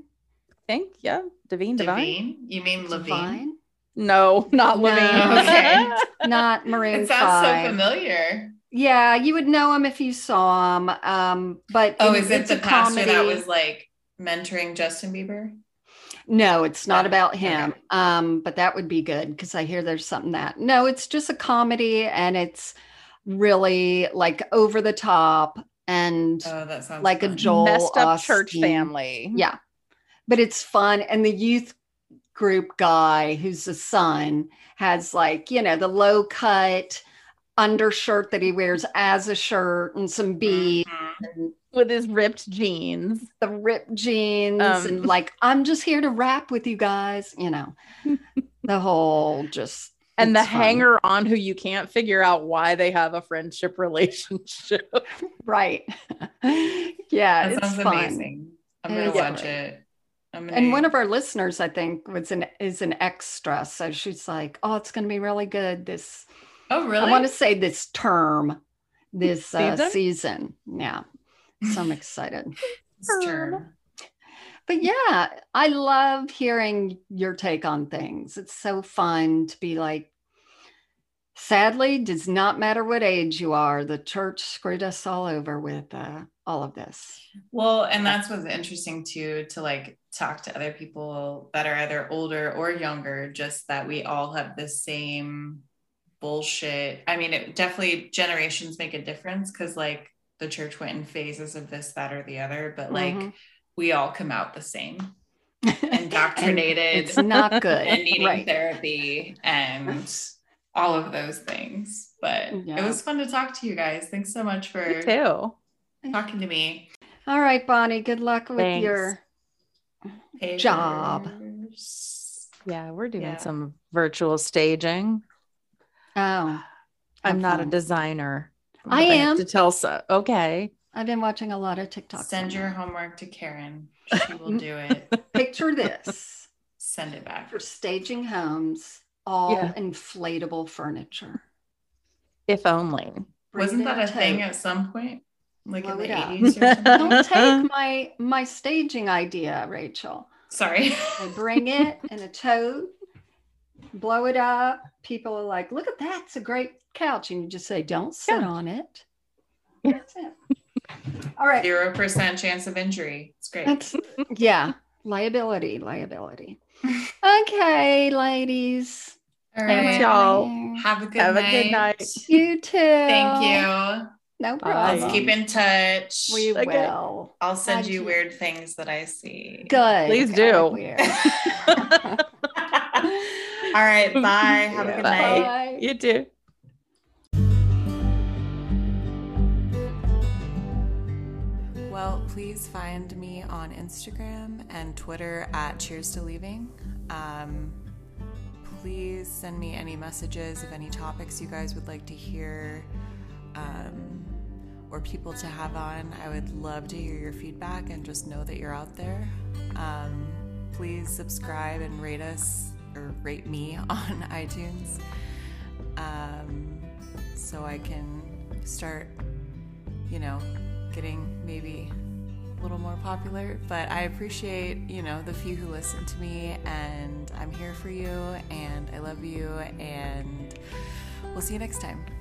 B: I think, yeah. DeVine DeVine.
D: Levine? You mean Levine?
C: Divine?
B: No, not
C: No.
B: Levine.
D: Okay.
C: Not Maroon
D: It sounds
C: Five.
D: so familiar.
C: Yeah, you would know him if you saw him. Um, but
D: Oh,
C: it-
D: is it the
C: a
D: pastor that was like mentoring Justin Bieber?
C: No, it's not
D: Oh,
C: about him.
D: okay.
C: Um, but that would be good because I hear there's something that no, it's just a comedy and it's really like over the top and
D: Oh, that sounds
C: Like a
D: fun.
C: Joel
B: Messed up church family.
C: yeah, but it's fun. And the youth group guy who's the son has like, you know, the low cut undershirt that he wears as a shirt and some beads
D: Mhm.
C: and
B: With his ripped jeans.
C: the ripped jeans
B: Um.
C: and like i'm just here to rap with you guys you know the whole just
B: And the
C: fun.
B: hanger on who you can't figure out why they have a friendship relationship.
C: right yeah
D: That
C: it's
D: sounds
C: fun
D: amazing. I'm gonna
C: is
D: watch
C: great.
D: it. Gonna,
C: and one of our listeners i think was an is an extra so she's like oh it's going to be really good this
D: oh really?
C: i want to say this term this uh,
B: Season?
C: season yeah so i'm excited
D: This term.
C: But yeah, I love hearing your take on things. It's so fun to be like, sadly, does not matter what age you are. The church screwed us all over with uh, all of this.
D: Well, and that's what's interesting too, to like talk to other people that are either older or younger, just that we all have the same bullshit. I mean, it definitely generations make a difference because like the church went in phases of this, that, or the other, but like
C: Mhm.
D: we all come out the same,
C: And
D: indoctrinated
C: it's not good.
D: and needing
C: right.
D: therapy and all of those things. But
C: Yeah.
D: it was fun to talk to you guys. Thanks so much for
B: too.
D: Talking to me.
C: All right, Bonnie, good luck with
B: Thanks.
C: your. Job.
B: Yeah, we're doing
D: Yeah.
B: some virtual staging.
C: Oh,
B: I'm
C: have
B: not a designer.
C: I am.
B: have to tell so. Okay.
C: I've been watching a lot of TikTok.
D: Send your homework to Karen. She will do it.
C: picture this
D: Send it back.
C: for staging homes, all
B: Yeah.
C: inflatable furniture.
B: If only.
C: Bring
D: Wasn't that a thing at some point? Like
C: Blow
D: in
C: it
D: the
C: up.
D: 80s or something?
C: Don't take my my staging idea, Rachel.
D: Sorry.
C: They bring it in a tote, blow it up. People are like, "Look at that! It's a great couch," and you just say, "Don't sit
B: Yeah.
C: on it." That's it. All right.
D: Zero percent chance of injury. It's great.
C: That's yeah. Liability, liability. Okay, ladies.
D: All
C: Am I
D: right.
B: y'all.
D: Have a good
B: Have a good night.
C: You too.
D: Thank you.
C: No problem.
D: Let's keep in touch.
C: We
B: Okay.
C: will.
D: I'll send you
C: you.
D: weird things that I see.
C: Good.
B: Please
C: I
B: do.
C: weird.
D: All right. Bye. Have a good
B: Bye.
D: night.
C: Bye.
B: You too.
A: Well,
D: please find me on Instagram and Twitter at Cheers to Leaving. Um, please send me any messages of any topics you guys would like to hear um, or people to have on. I would love to hear your feedback and just know that you're out there. Um, please subscribe and rate us or rate me on iTunes um, so I can start, you know, getting maybe a little more popular. But I appreciate, you know, the few who listen to me, and I'm here for you, and I love you, and we'll see you next time.